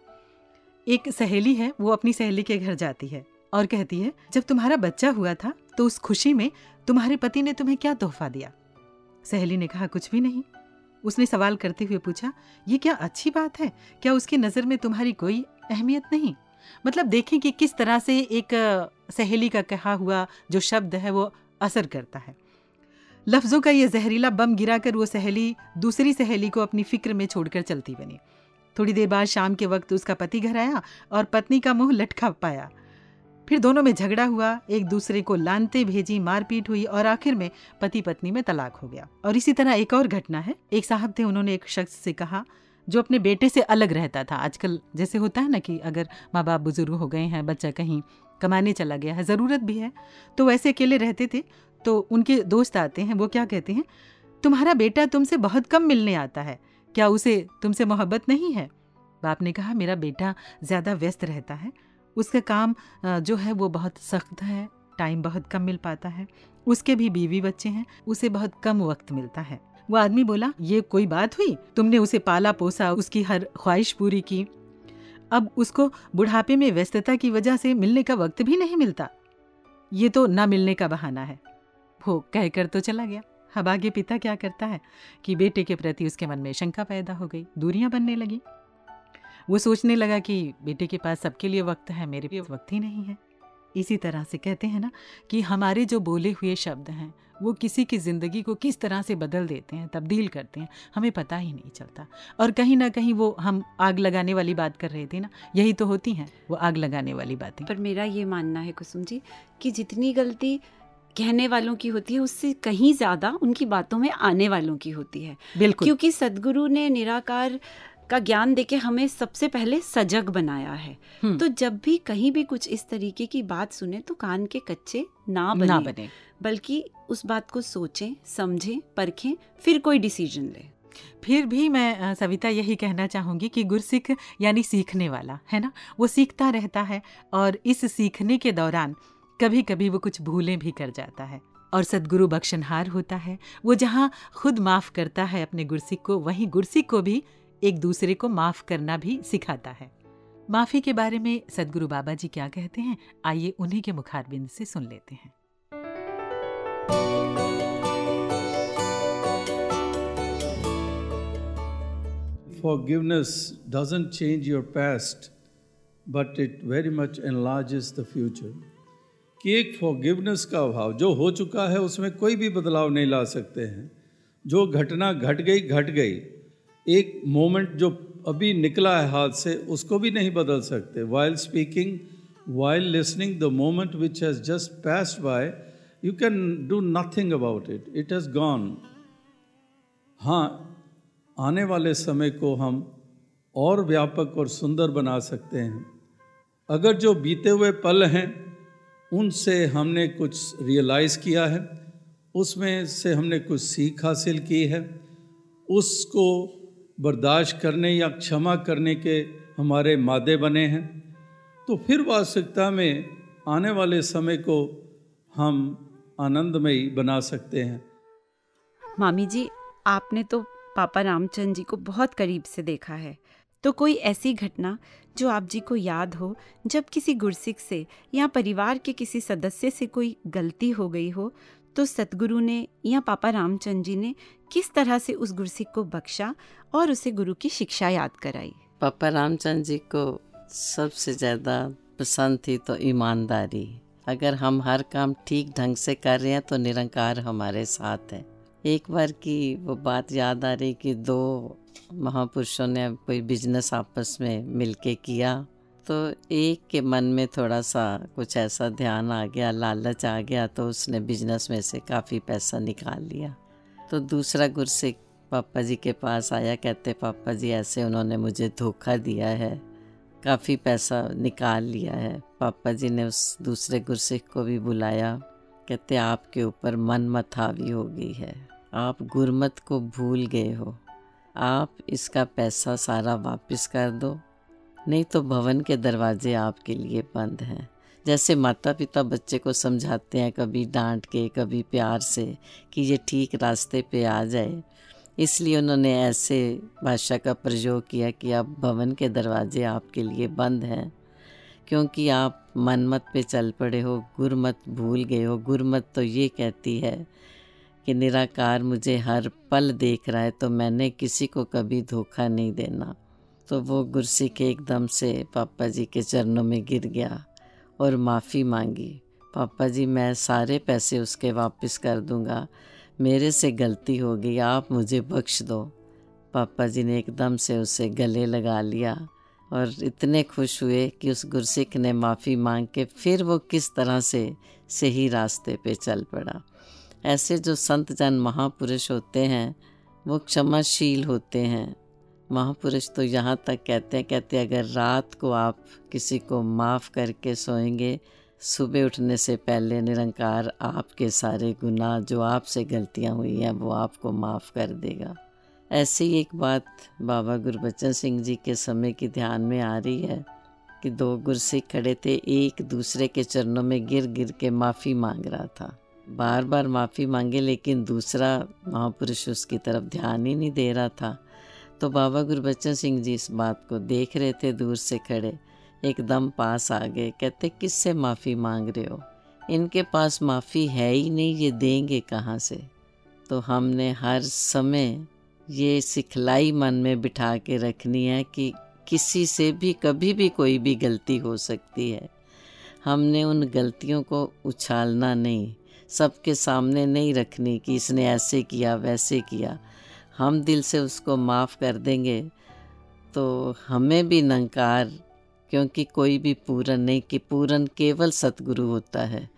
एक सहेली है, वो अपनी सहेली के घर जाती है और कहती है, जब तुम्हारा बच्चा हुआ था तो उस खुशी में तुम्हारे पति ने तुम्हें क्या तोहफा दिया? सहेली ने कहा, कुछ भी नहीं। उसने सवाल करते हुए पूछा, ये क्या अच्छी बात है? क्या उसकी नज़र में तुम्हारी कोई अहमियत नहीं? मतलब देखें कि किस तरह से एक सहेली का कहा हुआ जो शब्द है, वो असर करता है। लफ्ज़ों का ये जहरीला बम गिराकर वो सहेली दूसरी सहेली को अपनी फ़िक्र में छोड़कर चलती बनी। थोड़ी देर बाद शाम के वक्त उसका पति घर आया और पत्नी का मुँह लटका पाया। फिर दोनों में झगड़ा हुआ, एक दूसरे को लानते भेजी मारपीट हुई और आखिर में पति पत्नी में तलाक हो गया। और इसी तरह एक और घटना है। एक साहब थे, उन्होंने एक शख्स से कहा, जो अपने बेटे से अलग रहता था। आजकल जैसे होता है ना कि अगर माँ बाप बुज़ुर्ग हो गए हैं, बच्चा कहीं कमाने चला गया है, ज़रूरत भी है। तो वैसे अकेले रहते थे तो उनके दोस्त आते हैं, वो क्या कहते हैं, तुम्हारा बेटा तुमसे बहुत कम मिलने आता है। क्या उसे तुमसे मोहब्बत नहीं है? बाप ने कहा, मेरा बेटा ज़्यादा व्यस्त रहता है। उसका काम जो है वो बहुत सख्त है, टाइम बहुत कम मिल पाता है। उसके भी बीवी बच्चे हैं, उसे बहुत कम वक्त मिलता है। वो आदमी बोला, ये कोई बात हुई? तुमने उसे पाला पोसा, उसकी हर ख्वाहिश पूरी की। अब उसको बुढ़ापे में व्यस्तता की वजह से मिलने का वक्त भी नहीं मिलता। ये तो ना मिलने का बहाना है। वो कहकर तो चला गया। अब आगे पिता क्या करता है कि बेटे के प्रति उसके मन में शंका पैदा हो गई, दूरियाँ बनने लगी। वो सोचने लगा कि बेटे के पास सबके लिए वक्त है, मेरे लिए वक्त ही नहीं है। इसी तरह से कहते हैं ना कि हमारे जो बोले हुए शब्द हैं, वो किसी की ज़िंदगी को किस तरह से बदल देते हैं, तब्दील करते हैं, हमें पता ही नहीं चलता। और कहीं ना कहीं वो हम आग लगाने वाली बात कर रहे थे ना, यही तो होती हैं, वो आग लगाने वाली बातें। पर मेरा ये मानना है कुसुम जी कि जितनी गलती कहने वालों की होती है उससे कहीं ज़्यादा उनकी बातों में आने वालों की होती है। बिल्कुल। क्योंकि सदगुरु ने निराकार का ज्ञान देके हमें सबसे पहले सजग बनाया है। हम्म। तो जब भी कहीं भी कुछ इस तरीके की बात सुने तो कान के कच्चे ना बने ना बने। बल्कि उस बात को सोचें समझें परखें फिर कोई डिसीज़न लें। फिर भी मैं सविता यही कहना चाहूँगी कि गुरसिख यानी सीखने वाला है ना? वो सीखता रहता है और इस सीखने के दौरान कभी कभी वो कुछ भूलें भी कर जाता है और सदगुरु बख्शनहार होता है। वो जहाँ खुद माफ़ करता है अपने गुरसिख को वहीं गुरसिख को भी एक दूसरे को माफ़ करना भी सिखाता है। माफ़ी के बारे में सदगुरु बाबा जी क्या कहते हैं आइए उन्हीं के मुखारबिंद से सुन लेते हैं। Forgiveness doesn't change your past, but it very much enlarges the future कि एक फॉरगिवनेस का अभाव, जो हो चुका है, उसमें कोई भी बदलाव नहीं ला सकते हैं। जो घटना घट गई घट गई। एक मोमेंट जो अभी निकला है हाथ से, उसको भी नहीं बदल सकते। While speaking while listening the moment which has just passed by you can do nothing about it it has gone हाँ आने वाले समय को हम और व्यापक और सुंदर बना सकते हैं। अगर जो बीते हुए पल हैं उनसे हमने कुछ रियलाइज़ किया है, उसमें से हमने कुछ सीख हासिल की है। उसको बर्दाश्त करने या क्षमा करने के हमारे मादे बने हैं। तो फिर वास्तविकता में आने वाले समय को हम आनंदमयी बना सकते हैं। मामी जी, आपने तो पापा रामचंद्र जी को बहुत करीब से देखा है। तो कोई ऐसी घटना जो आप जी को याद हो, जब किसी गुरसिख से या परिवार के किसी सदस्य से कोई गलती हो गई हो तो सतगुरु ने या पापा रामचंद जी ने किस तरह से उस गुरसिख को बख्शा और उसे गुरु की शिक्षा याद कराई? पापा रामचंद जी को सबसे ज़्यादा पसंद थी तो ईमानदारी। अगर हम हर काम ठीक ढंग से कर रहे हैं तो निरंकार हमारे साथ है। एक बार की वो बात याद आ रही कि दो महापुरुषों ने कोई बिज़नेस आपस में मिलके किया। तो एक के मन में थोड़ा सा कुछ ऐसा ध्यान आ गया, लालच आ गया तो उसने बिज़नेस में से काफ़ी पैसा निकाल लिया। तो दूसरा गुरसिख पापा जी के पास आया, कहते, पापा जी, ऐसे उन्होंने मुझे धोखा दिया है। काफ़ी पैसा निकाल लिया है। पापा जी ने उस दूसरे गुरसिख को भी बुलाया। कहते, आपके ऊपर मन मथावी हो गई है। आप गुरमत को भूल गए हो। आप इसका पैसा सारा वापस कर दो। नहीं तो भवन के दरवाजे आपके लिए बंद हैं। जैसे माता पिता बच्चे को समझाते हैं कभी डांट के, कभी प्यार से कि ये ठीक रास्ते पे आ जाए। इसलिए उन्होंने ऐसे भाषा का प्रयोग किया कि अब भवन के दरवाजे आपके लिए बंद हैं। क्योंकि आप मनमत पे चल पड़े हो, गुरमत भूल गए हो। गुरमत तो ये कहती है कि निराकार मुझे हर पल देख रहा है तो मैंने किसी को कभी धोखा नहीं देना। तो वो गुरसिख एकदम से पापा जी के चरणों में गिर गया और माफ़ी मांगी। पापा जी, मैं सारे पैसे उसके वापस कर दूँगा। मेरे से गलती हो गई, आप मुझे बख्श दो। पापा जी ने एकदम से उसे गले लगा लिया और इतने खुश हुए कि उस गुरसिख ने माफ़ी मांग के फिर वो किस तरह से सही रास्ते पे चल पड़ा। ऐसे जो संत जन महापुरुष होते हैं, वो क्षमाशील होते हैं। महापुरुष तो यहाँ तक कहते हैं कहते हैं, अगर रात को आप किसी को माफ़ करके सोएँगे, सुबह उठने से पहले निरंकार आपके सारे गुनाह, जो आपसे गलतियाँ हुई हैं, वो आपको माफ़ कर देगा। ऐसी एक बात बाबा गुरबचन सिंह जी के समय की ध्यान में आ रही है कि दो गुरसिख खड़े थे, एक दूसरे के चरणों में गिर गिर के माफ़ी मांग रहा था। बार बार माफ़ी मांगे, लेकिन दूसरा महापुरुष उसकी तरफ़ ध्यान ही नहीं दे रहा था। तो बाबा गुरबच्चन सिंह जी इस बात को देख रहे थे, दूर से खड़े। एकदम पास आ गए। कहते, किससे माफ़ी मांग रहे हो? इनके पास माफ़ी है ही नहीं, ये देंगे कहाँ से? तो हमने हर समय ये सिखलाई मन में बिठा के रखनी है कि किसी से भी, कभी भी कोई भी गलती हो सकती है। हमने उन गलतियों को उछालना नहीं। सबके सामने नहीं रखनी कि, इसने ऐसे किया, वैसे किया। हम दिल से उसको माफ़ कर देंगे तो हमें भी नंकार, क्योंकि कोई भी पूरन नहीं कि पूरन केवल सतगुरु होता है।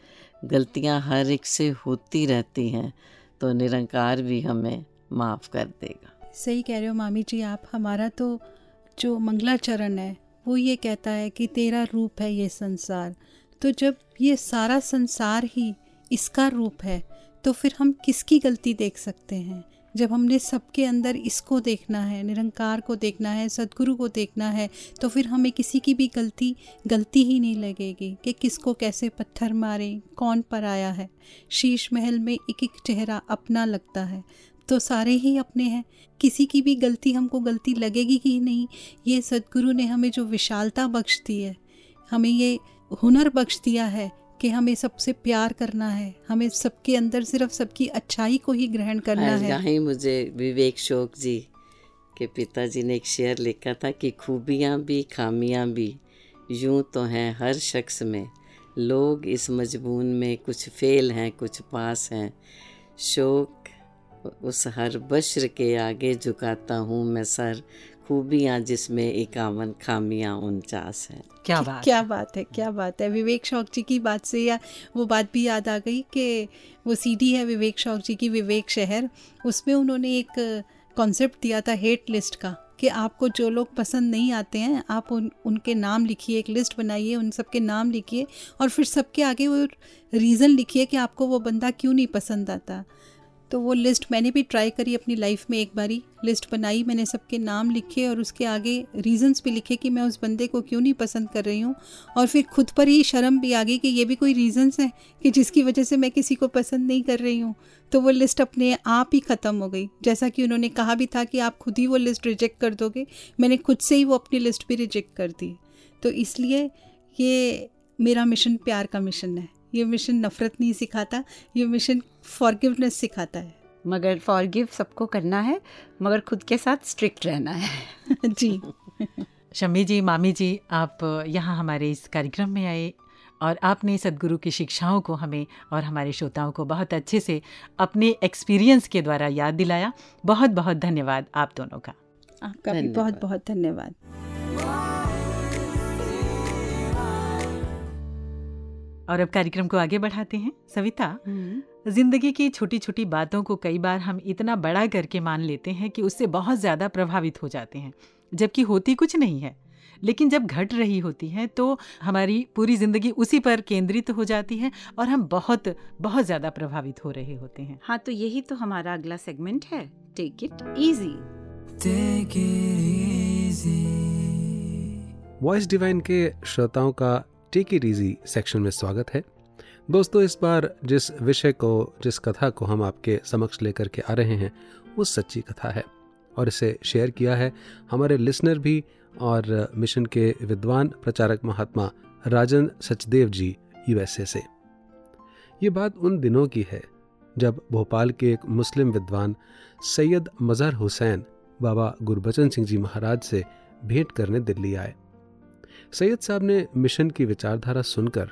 गलतियाँ हर एक से होती रहती हैं तो निरंकार भी हमें माफ़ कर देगा। सही कह रहे हो मामी जी आप, हमारा तो जो मंगलाचरण है, वो ये कहता है कि तेरा रूप है ये संसार। तो जब ये सारा संसार ही इसका रूप है तो फिर हम किसकी गलती देख सकते हैं? जब हमने सबके अंदर इसको देखना है, निरंकार को देखना है, सदगुरु को देखना है तो फिर हमें किसी की भी गलती गलती ही नहीं लगेगी कि किसको कैसे पत्थर मारे, कौन पर आया है। शीश महल में एक एक चेहरा अपना लगता है। तो सारे ही अपने हैं। किसी की भी गलती हमको गलती लगेगी ही नहीं, ये सदगुरु ने हमें जो विशालता बख्श दी है, हमें ये हुनर बख्श दिया है कि हमें सबसे प्यार करना है हमें सबके अंदर सिर्फ़ सबकी अच्छाई को ही ग्रहण करना है। यहाँ ही मुझे विवेक शोक जी के पिताजी ने एक शेयर लिखा था कि खूबियाँ भी खामियाँ भी यूँ तो हैं हर शख्स में। लोग इस मजबून में कुछ फेल हैं कुछ पास हैं। शोक उस हर बश्र के आगे झुकाता हूँ मैं सर। खूबियाँ जिसमें इक्यावन खामियाँ उनचास हैं। क्या बात क्या बात है क्या बात है। विवेक शौक जी की बात से या वो बात भी याद आ गई कि वो सीडी है विवेक शौक जी की विवेक शहर। उसमें उन्होंने एक कॉन्सेप्ट दिया था हेट लिस्ट का कि आपको जो लोग पसंद नहीं आते हैं आप उन उनके नाम लिखिए एक लिस्ट बनाइए उन सबके नाम लिखिए और फिर सबके आगे वो रीज़न लिखिए कि आपको वो बंदा क्यों नहीं पसंद आता। तो वो लिस्ट मैंने भी ट्राई करी अपनी लाइफ में एक बारी। लिस्ट बनाई, मैंने सबके नाम लिखे और उसके आगे रीजंस भी लिखे कि मैं उस बंदे को क्यों नहीं पसंद कर रही हूँ। और फिर खुद पर ही शर्म भी आ गई कि ये भी कोई रीजंस हैं कि जिसकी वजह से मैं किसी को पसंद नहीं कर रही हूँ। तो वो लिस्ट अपने आप ही ख़त्म हो गई। जैसा कि उन्होंने कहा भी था कि आप खुद ही वो लिस्ट रिजेक्ट कर दोगे। मैंने खुद से ही वो अपनी लिस्ट भी रिजेक्ट कर दी। तो इसलिए ये मेरा मिशन प्यार का मिशन है। ये मिशन नफ़रत नहीं सिखाता ये मिशन फॉरगिवनेस सिखाता है। मगर फॉरगिव सबको करना है मगर खुद के साथ स्ट्रिक्ट रहना है। (laughs) जी। शम्मी जी मामी जी आप यहाँ हमारे इस कार्यक्रम में आए और आपने सदगुरु की शिक्षाओं को हमें और हमारे श्रोताओं को बहुत अच्छे से अपने एक्सपीरियंस के द्वारा याद दिलाया। बहुत बहुत धन्यवाद आप दोनों का। आपका भी बहुत बहुत धन्यवाद। और अब कार्यक्रम को आगे बढ़ाते हैं। सविता ज़िंदगी की छोटी छोटी बातों को कई बार हम इतना बड़ा करके मान लेते हैं कि उससे बहुत ज़्यादा प्रभावित हो जाते हैं जबकि होती कुछ नहीं है। लेकिन जब घट रही होती है तो हमारी पूरी ज़िंदगी उसी पर केंद्रित हो जाती है और हम बहुत बहुत ज़्यादा प्रभावित हो रहे होते हैं। हाँ तो यही तो हमारा अगला सेगमेंट है। Take it easy Voice Divine के श्रोताओं का टेक इट इजी सेक्शन में स्वागत है। दोस्तों, इस बार जिस विषय को, जिस कथा को हम आपके समक्ष लेकर के आ रहे हैं, वो सच्ची कथा है। और इसे शेयर किया है हमारे लिसनर भी और मिशन के विद्वान प्रचारक महात्मा राजन सचदेव जी यूएसए से। ये बात उन दिनों की है जब भोपाल के एक मुस्लिम विद्वान सैयद मजहर हुसैन बाबा गुरबचन सिंह जी महाराज से भेंट करने दिल्ली आए। सैयद साहब ने मिशन की विचारधारा सुनकर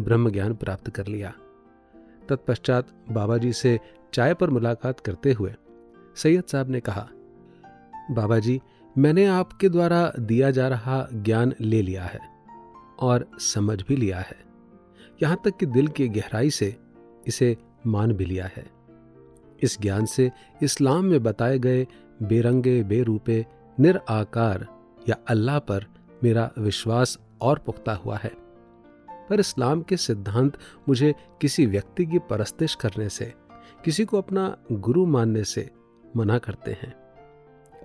ब्रह्म ज्ञान प्राप्त कर लिया। तत्पश्चात बाबा जी से चाय पर मुलाकात करते हुए सैयद साहब ने कहा बाबा जी मैंने आपके द्वारा दिया जा रहा ज्ञान ले लिया है और समझ भी लिया है। यहाँ तक कि दिल की गहराई से इसे मान भी लिया है। इस ज्ञान से इस्लाम में बताए गए बेरंगे, बेरूपे, निराकार या अल्लाह पर मेरा विश्वास और पुख्ता हुआ है। पर इस्लाम के सिद्धांत मुझे किसी व्यक्ति की परस्तिश करने से, किसी को अपना गुरु मानने से मना करते हैं।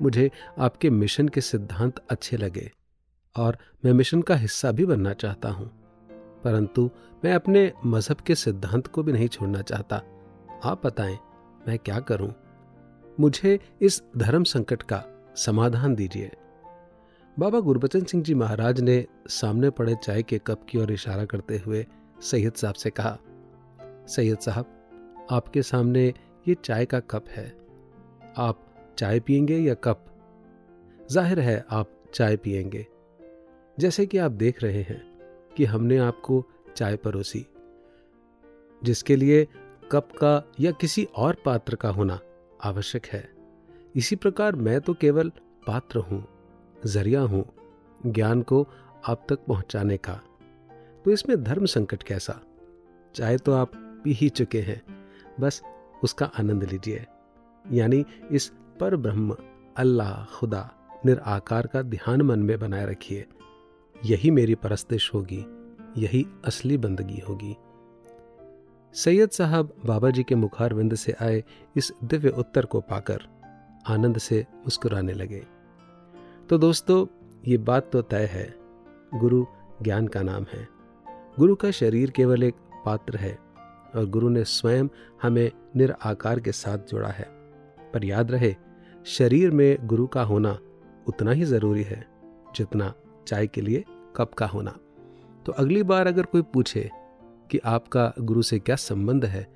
मुझे आपके मिशन के सिद्धांत अच्छे लगे और मैं मिशन का हिस्सा भी बनना चाहता हूँ। परंतु मैं अपने मज़हब के सिद्धांत को भी नहीं छोड़ना चाहता। आप बताएँ, मैं क्या करूँ? मुझे इस धर्म संकट का समाधान दीजिए। बाबा गुरबचन सिंह जी महाराज ने सामने पड़े चाय के कप की ओर इशारा करते हुए सैयद साहब से कहा, सैयद साहब, आपके सामने ये चाय का कप है। आप चाय पियेंगे या कप? ज़ाहिर है, आप चाय पियेंगे। जैसे कि आप देख रहे हैं कि हमने आपको चाय परोसी, जिसके लिए कप का या किसी और पात्र का होना आवश्यक है। इसी प्रकार मैं तो केवल पात्र हूँ। ज़रिया हूँ, ज्ञान को आप तक पहुँचाने का। तो इसमें धर्म संकट कैसा? चाहे तो आप पी ही चुके हैं, बस उसका आनंद लीजिए। यानी इस पर ब्रह्म अल्लाह, खुदा, निराकार का ध्यान मन में बनाए रखिए। यही मेरी परस्तिश होगी, यही असली बंदगी होगी। सैयद साहब बाबा जी के मुखारविंद से आए इस दिव्य उत्तर को पाकर आनंद से मुस्कुराने लगे। तो दोस्तों, ये बात तो तय है। गुरु ज्ञान का नाम है। गुरु का शरीर केवल एक पात्र है और गुरु ने स्वयं हमें निराकार के साथ जोड़ा है। पर याद रहे, शरीर में गुरु का होना उतना ही ज़रूरी है जितना चाय के लिए कप का होना। तो अगली बार अगर कोई पूछे कि आपका गुरु से क्या संबंध है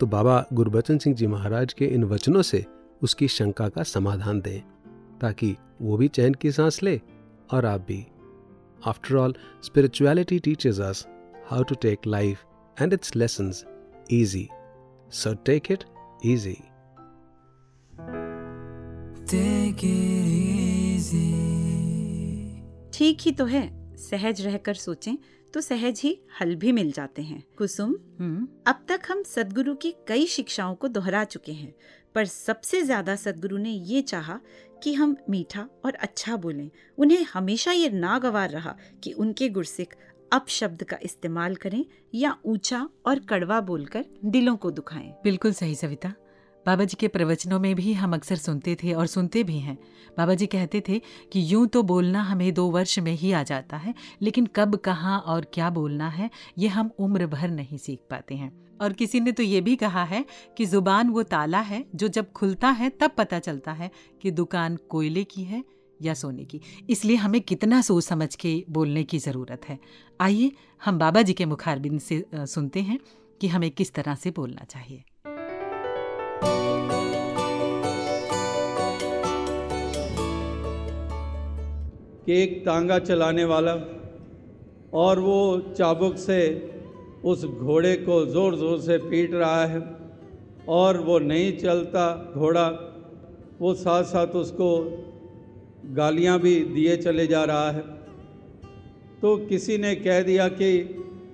तो बाबा गुरबचन सिंह जी महाराज के इन वचनों से उसकी शंका का समाधान दें। ताकि वो भी चैन की सांस ले और आप भी। After all spirituality teaches us how to take life and its lesson easy so take it easy ठीक ही तो है। सहज रहकर सोचें तो सहज ही हल भी मिल जाते हैं। कुसुम हुँ? अब तक हम सदगुरु की कई शिक्षाओं को दोहरा चुके हैं। पर सबसे ज़्यादा सदगुरु ने ये चाहा कि हम मीठा और अच्छा बोलें। उन्हें हमेशा ये नागवार रहा कि उनके गुरसिक अब शब्द का इस्तेमाल करें या ऊँचा और कड़वा बोलकर दिलों को दुखाएँ। बिल्कुल सही सविता। बाबा जी के प्रवचनों में भी हम अक्सर सुनते थे और सुनते भी हैं। बाबा जी कहते थे कि यूँ तो बोलना हमें दो वर्ष में ही आ जाता है, लेकिन कब, कहाँ और क्या बोलना है, ये हम उम्र भर नहीं सीख पाते हैं। और किसी ने तो ये भी कहा है कि ज़ुबान वो ताला है जो जब खुलता है तब पता चलता है कि दुकान कोयले की है या सोने की। इसलिए हमें कितना सोच समझ के बोलने की ज़रूरत है। आइए हम बाबा जी के मुखारबिंद से सुनते हैं कि हमें किस तरह से बोलना चाहिए। कि एक तांगा चलाने वाला और वो चाबुक से उस घोड़े को ज़ोर ज़ोर से पीट रहा है और वो नहीं चलता घोड़ा। वो साथ साथ उसको गालियाँ भी दिए चले जा रहा है। तो किसी ने कह दिया कि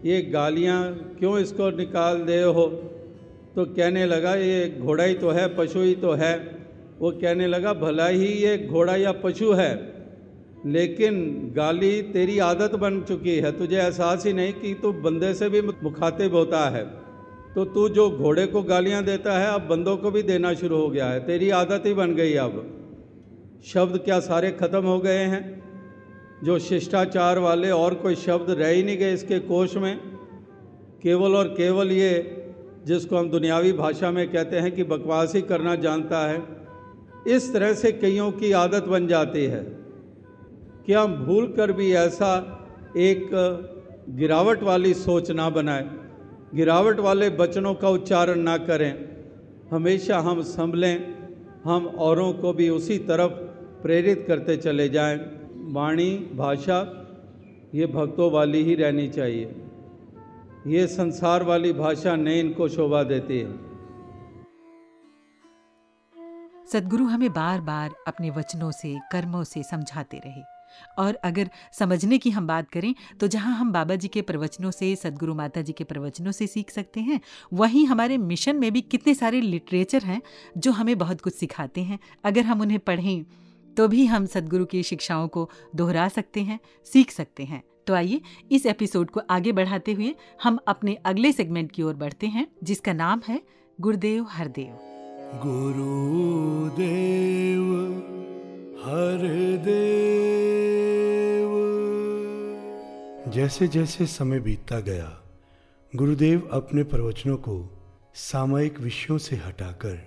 ये गालियाँ क्यों इसको निकाल दे हो? तो कहने लगा, ये घोड़ा ही तो है, पशु ही तो है। वो कहने लगा, भला ही ये घोड़ा या पशु है? लेकिन गाली तेरी आदत बन चुकी है, तुझे एहसास ही नहीं कि तू बंदे से भी मुखातिब होता है। तो तू जो घोड़े को गालियाँ देता है, अब बंदों को भी देना शुरू हो गया है। तेरी आदत ही बन गई अब। शब्द क्या सारे ख़त्म हो गए हैं? जो शिष्टाचार वाले और कोई शब्द रह ही नहीं गए इसके कोश में। केवल और केवल ये, जिसको हम दुनियावी भाषा में कहते हैं कि बकवास ही करना जानता है। इस तरह से कईयों की आदत बन जाती है। कि हम भूल कर भी ऐसा एक गिरावट वाली सोच ना बनाए। गिरावट वाले वचनों का उच्चारण ना करें। हमेशा हम संभलें, हम औरों को भी उसी तरफ़ प्रेरित करते चले जाएँ। वाणी, भाषा, ये भक्तों वाली ही रहनी चाहिए। ये संसार वाली भाषा नहीं इनको शोभा देती है। सदगुरु हमें बार बार अपने वचनों से, कर्मों से समझाते रहे। और अगर समझने की हम बात करें तो जहाँ हम बाबा जी के प्रवचनों से, सदगुरु माता जी के प्रवचनों से सीख सकते हैं, वहीं हमारे मिशन में भी कितने सारे लिटरेचर हैं, जो हमें बहुत कुछ सिखाते हैं। अगर हम उन्हें पढ़ें तो भी हम सदगुरु की शिक्षाओं को दोहरा सकते हैं, सीख सकते हैं। तो आइए, इस एपिसोड को आगे बढ़ाते हुए हम अपने अगले सेगमेंट की ओर बढ़ते हैं, जिसका नाम है गुरुदेव हरदेव। गुरुदेव हरदेव जैसे जैसे समय बीतता गया, गुरुदेव अपने प्रवचनों को सामयिक विषयों से हटाकर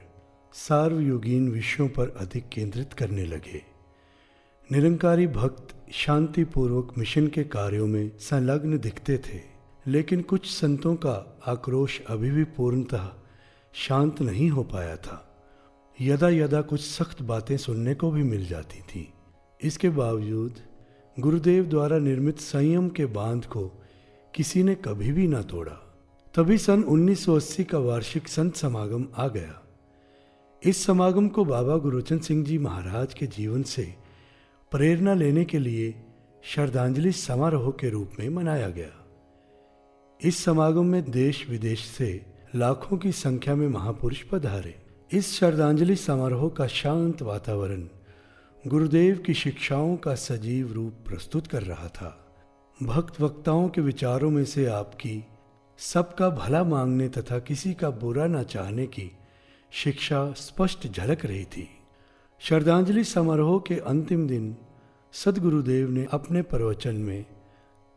सार्वयोगीन विषयों पर अधिक केंद्रित करने लगे। निरंकारी भक्त शांतिपूर्वक मिशन के कार्यों में संलग्न दिखते थे, लेकिन कुछ संतों का आक्रोश अभी भी पूर्णतः शांत नहीं हो पाया था। यदा यदा कुछ सख्त बातें सुनने को भी मिल जाती थी। इसके बावजूद, गुरुदेव द्वारा निर्मित संयम के बाँध को किसी ने कभी भी ना तोड़ा। तभी सन 1980 का वार्षिक संत समागम आ गया। इस समागम को बाबा गुरुचंद सिंह जी महाराज के जीवन से प्रेरणा लेने के लिए श्रद्धांजलि समारोह के रूप में मनाया गया। इस समागम में देश विदेश से लाखों की संख्या में महापुरुष पधारे। इस श्रद्धांजलि समारोह का शांत वातावरण गुरुदेव की शिक्षाओं का सजीव रूप प्रस्तुत कर रहा था। भक्त वक्ताओं के विचारों में से आपकी, सबका भला मांगने तथा किसी का बुरा न चाहने की शिक्षा स्पष्ट झलक रही थी। श्रद्धांजलि समारोह के अंतिम दिन सदगुरुदेव ने अपने प्रवचन में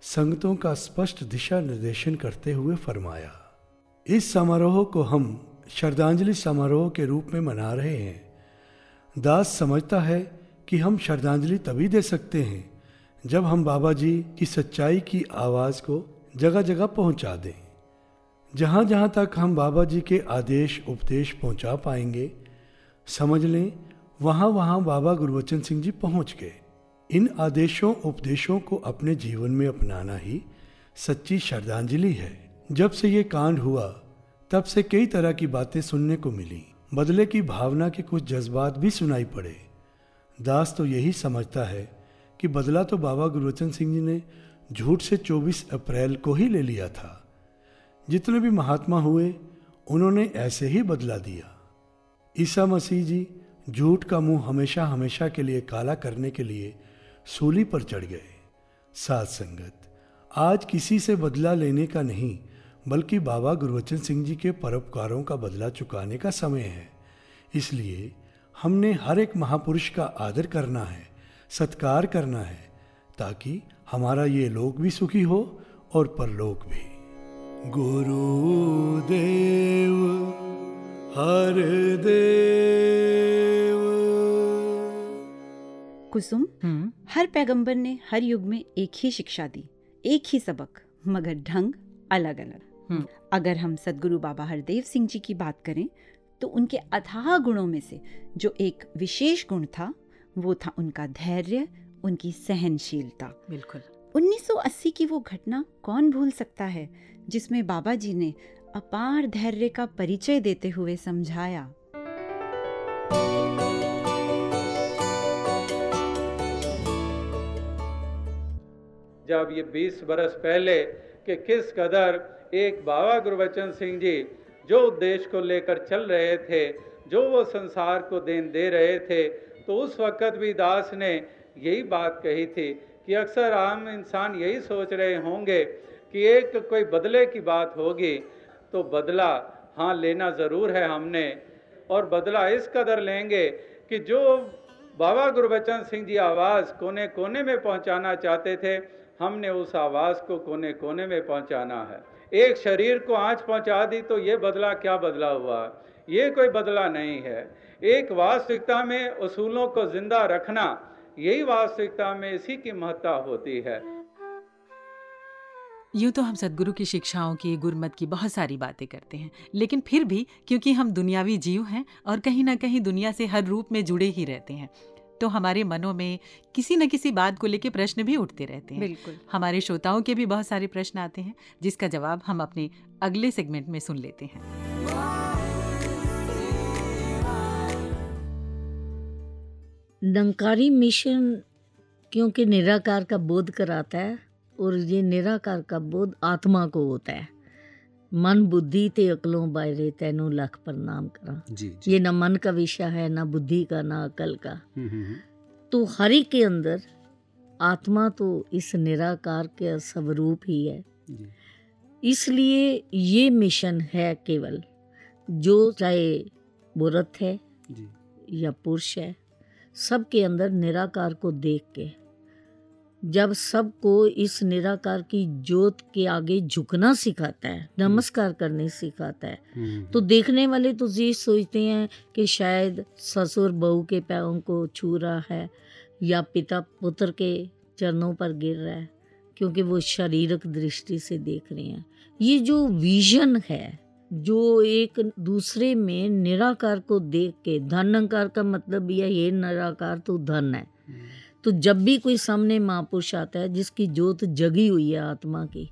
संगतों का स्पष्ट दिशा निर्देशन करते हुए फरमाया, इस समारोह को हम श्रद्धांजलि समारोह के रूप में मना रहे हैं। दास समझता है कि हम श्रद्धांजलि तभी दे सकते हैं जब हम बाबा जी की सच्चाई की आवाज़ को जगह जगह पहुँचा दें। जहाँ जहाँ तक हम बाबा जी के आदेश, उपदेश पहुँचा पाएँगे, समझ लें वहाँ वहाँ बाबा गुरुवचन सिंह जी पहुँच गए। इन आदेशों, उपदेशों को अपने जीवन में अपनाना ही सच्ची श्रद्धांजलि है। जब से ये कांड हुआ तब से कई तरह की बातें सुनने को मिली। बदले की भावना के कुछ जज्बात भी सुनाई पड़े। दास तो यही समझता है कि बदला तो बाबा गुरुवचन सिंह जी ने झूठ से 24 अप्रैल को ही ले लिया था। जितने भी महात्मा हुए, उन्होंने ऐसे ही बदला दिया। ईसा मसीह जी झूठ का मुँह हमेशा हमेशा के लिए काला करने के लिए सूली पर चढ़ गए। सात संगत, आज किसी से बदला लेने का नहीं बल्कि बाबा गुरुवचन सिंह जी के परोपकारों का बदला चुकाने का समय है। इसलिए हमने हर एक महापुरुष का आदर करना है सत्कार करना है ताकि हमारा ये लोक भी सुखी हो और परलोक भी। गुरुदेव हर देव। कुसुम हम्म। हर पैगंबर ने हर युग में एक ही शिक्षा दी एक ही सबक मगर ढंग अलग अलग। अगर हम सदगुरु बाबा हरदेव सिंह जी की बात करें तो उनके अथाह गुणों में से जो एक विशेष गुण था वो था उनका धैर्य उनकी सहनशीलता। बिल्कुल। 1980 की वो घटना कौन भूल सकता है जिसमें बाबा जी ने अपार धैर्य का परिचय देते हुए समझाया? जब ये 20 बरस पहले कि किस कदर एक बाबा गुरुवचन सिंह जी जो उद्देश्य को लेकर चल रहे थे, जो वो संसार को देन दे रहे थे तो उस वक़्त भी दास ने यही बात कही थी कि अक्सर आम इंसान यही सोच रहे होंगे कि एक कोई बदले की बात होगी तो बदला हाँ लेना ज़रूर है हमने और बदला इस कदर लेंगे कि जो बाबा गुरबचन सिंह जी आवाज़ कोने कोने में पहुंचाना चाहते थे हमने उस आवाज़ को कोने कोने में पहुंचाना है। एक शरीर को आँच पहुँचा दी तो ये बदला क्या बदला हुआ? ये कोई बदला नहीं है। एक वास्तविकता में उसूलों को ज़िंदा रखना, यही वास्तविकता में इसी की महत्ता होती है। यूँ तो हम सदगुरु की शिक्षाओं की, गुरमत की बहुत सारी बातें करते हैं, लेकिन फिर भी क्योंकि हम दुनियावी जीव हैं और कहीं ना कहीं दुनिया से हर रूप में जुड़े ही रहते हैं तो हमारे मनों में किसी न किसी बात को लेकर प्रश्न भी उठते रहते हैं। बिल्कुल। हमारे श्रोताओं के भी बहुत सारे प्रश्न आते हैं जिसका जवाब हम अपने अगले सेगमेंट में सुन लेते हैं। निरंकारी मिशन क्योंकि निराकार का बोध कराता है और ये निराकार का बोध आत्मा को होता है। मन बुद्धि ते अकलों बायरे तैनों लख प्रणाम करा। जी ये ना मन का विषय है ना बुद्धि का ना अकल का। हम्म, हम्म, हम्म। तो हर एक के अंदर आत्मा तो इस निराकार के स्वरूप ही है। जी। इसलिए ये मिशन है केवल जो चाहे रथ है जी। या पुरुष है सबके अंदर निराकार को देख के। जब सबको इस निराकार की ज्योत के आगे झुकना सिखाता है नमस्कार करने सिखाता है हम्म, तो देखने वाले तो ये सोचते हैं कि शायद ससुर बहू के पैरों को छू रहा है या पिता पुत्र के चरणों पर गिर रहा है क्योंकि वो शारीरिक दृष्टि से देख रहे हैं। ये जो विजन है जो एक दूसरे में निराकार को देख के धनकार का मतलब यह ये निराकार तो धन है। हम्म, तो जब भी कोई सामने महापुरुष आता है जिसकी ज्योत जगी हुई है आत्मा की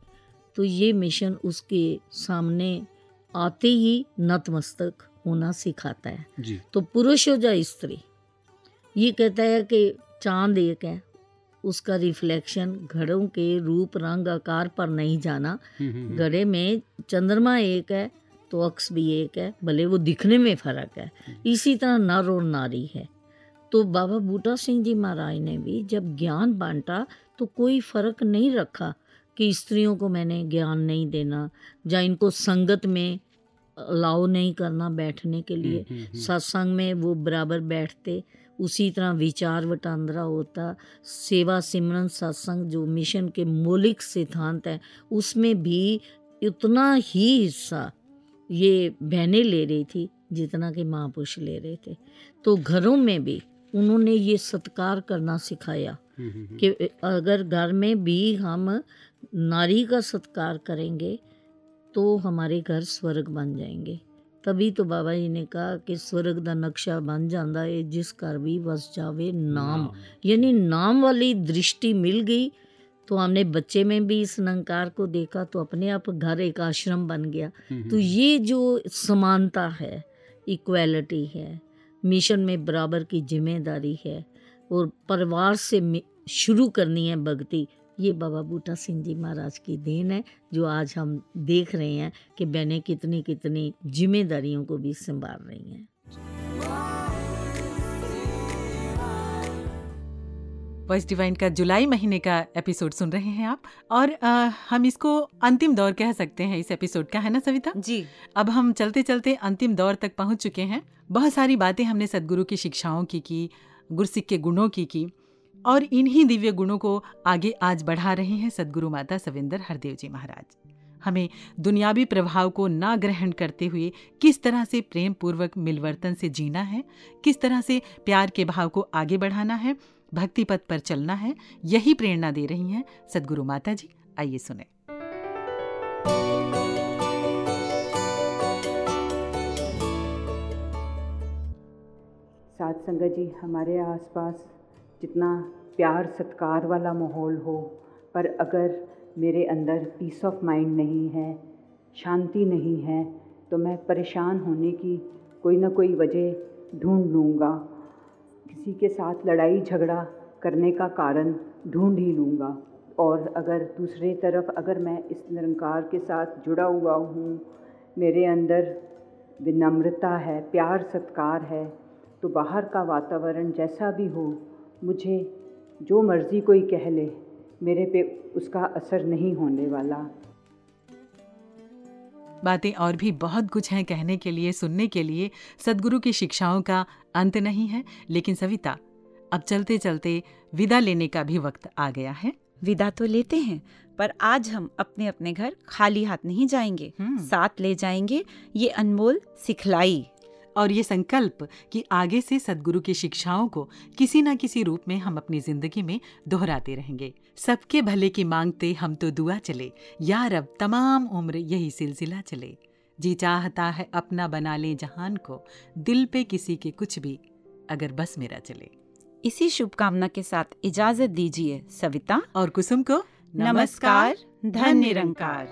तो ये मिशन उसके सामने आते ही नतमस्तक होना सिखाता है। जी। तो पुरुष हो या स्त्री ये कहता है कि चाँद एक है उसका रिफ्लेक्शन घड़ों के रूप रंग आकार पर नहीं जाना। हम्म, हम्म, हम्म। घड़े में चंद्रमा एक है तो अक्स भी एक है भले वो दिखने में फ़र्क है। इसी तरह नर और नारी है। तो बाबा बूटा सिंह जी महाराज ने भी जब ज्ञान बांटा तो कोई फ़र्क नहीं रखा कि स्त्रियों को मैंने ज्ञान नहीं देना या इनको संगत में अलाउ नहीं करना बैठने के लिए हम्म, हम्म, हम्म। सत्संग में वो बराबर बैठते उसी तरह विचार वटांदरा होता सेवा सिमरन सत्संग जो मिशन के मौलिक सिद्धांत हैं उसमें भी उतना ही हिस्सा ये बहनें ले रही थी जितना कि महापुरुष ले रहे थे तो घरों में भी उन्होंने ये सत्कार करना सिखाया हम्म, हम्म, हम्म। कि अगर घर में भी हम नारी का सत्कार करेंगे तो हमारे घर स्वर्ग बन जाएँगे। तभी तो बाबा जी ने कहा कि स्वर्ग का नक्शा बन जाता है जिस घर भी बस जावे नाम। यानी नाम वाली दृष्टि मिल गई तो हमने बच्चे में भी इस अहंकार को देखा तो अपने आप घर एक आश्रम बन गया। तो ये जो समानता है इक्वलिटी है मिशन में बराबर की ज़िम्मेदारी है और परिवार से शुरू करनी है भक्ति। ये बाबा बूटा सिंह जी महाराज की देन है, जो आज हम देख रहे हैं कि बहनें कितनी कितनी जिम्मेदारियों को भी संभाल रही हैं। वॉइस डिवाइन का जुलाई महीने का एपिसोड सुन रहे हैं आप। और अ, हम इसको अंतिम दौर कह सकते हैं इस एपिसोड का है ना सविता? जी। अब हम चलते चलते अंतिम दौर तक पहुँच चुके हैं। बहुत सारी बातें हमने सदगुरु की शिक्षाओं की की गुरसिक के गुणों की की और इन्हीं दिव्य गुणों को आगे आज बढ़ा रहे हैं सदगुरु माता सविंदर हरदेव जी महाराज। हमें दुनियावी प्रभाव को ना ग्रहण करते हुए किस तरह से प्रेम पूर्वक मिलवर्तन से जीना है किस तरह से प्यार के भाव को आगे बढ़ाना है भक्ति पथ पर चलना है, यही प्रेरणा दे रही हैं सदगुरु माता जी आइए सुने। साथ संगत जी, हमारे आसपास जितना प्यार सत्कार वाला माहौल हो, पर अगर मेरे अंदर पीस ऑफ़ माइंड नहीं है, शांति नहीं है तो मैं परेशान होने की कोई ना कोई वजह ढूंढ लूँगा। किसी के साथ लड़ाई झगड़ा करने का कारण ढूंढ ही लूँगा। और अगर दूसरी तरफ़ अगर मैं इस निरंकार के साथ जुड़ा हुआ हूँ, मेरे अंदर विनम्रता है, प्यार, सत्कार है तो बाहर का वातावरण जैसा भी हो, मुझे जो मर्ज़ी कोई कह ले, मेरे पे उसका असर नहीं होने वाला। बातें और भी बहुत कुछ हैं कहने के लिए सुनने के लिए। सदगुरु की शिक्षाओं का अंत नहीं है लेकिन सविता अब चलते चलते विदा लेने का भी वक्त आ गया है। विदा तो लेते हैं पर आज हम अपने अपने घर खाली हाथ नहीं जाएँगे। हम्म। साथ ले जाएँगे ये अनमोल सिखलाई। और ये संकल्प कि आगे से सदगुरु की शिक्षाओं को किसी न किसी रूप में हम अपनी ज़िंदगी में दोहराते रहेंगे। सबके भले की मांगते हम तो दुआ चले। यार अब तमाम उम्र यही सिलसिला चले। जी चाहता है अपना बना ले जहान को दिल पे किसी के कुछ भी अगर बस मेरा चले। इसी शुभकामना के साथ इजाज़त दीजिए सविता। और कुसुम को नमस्कार धन निरंकार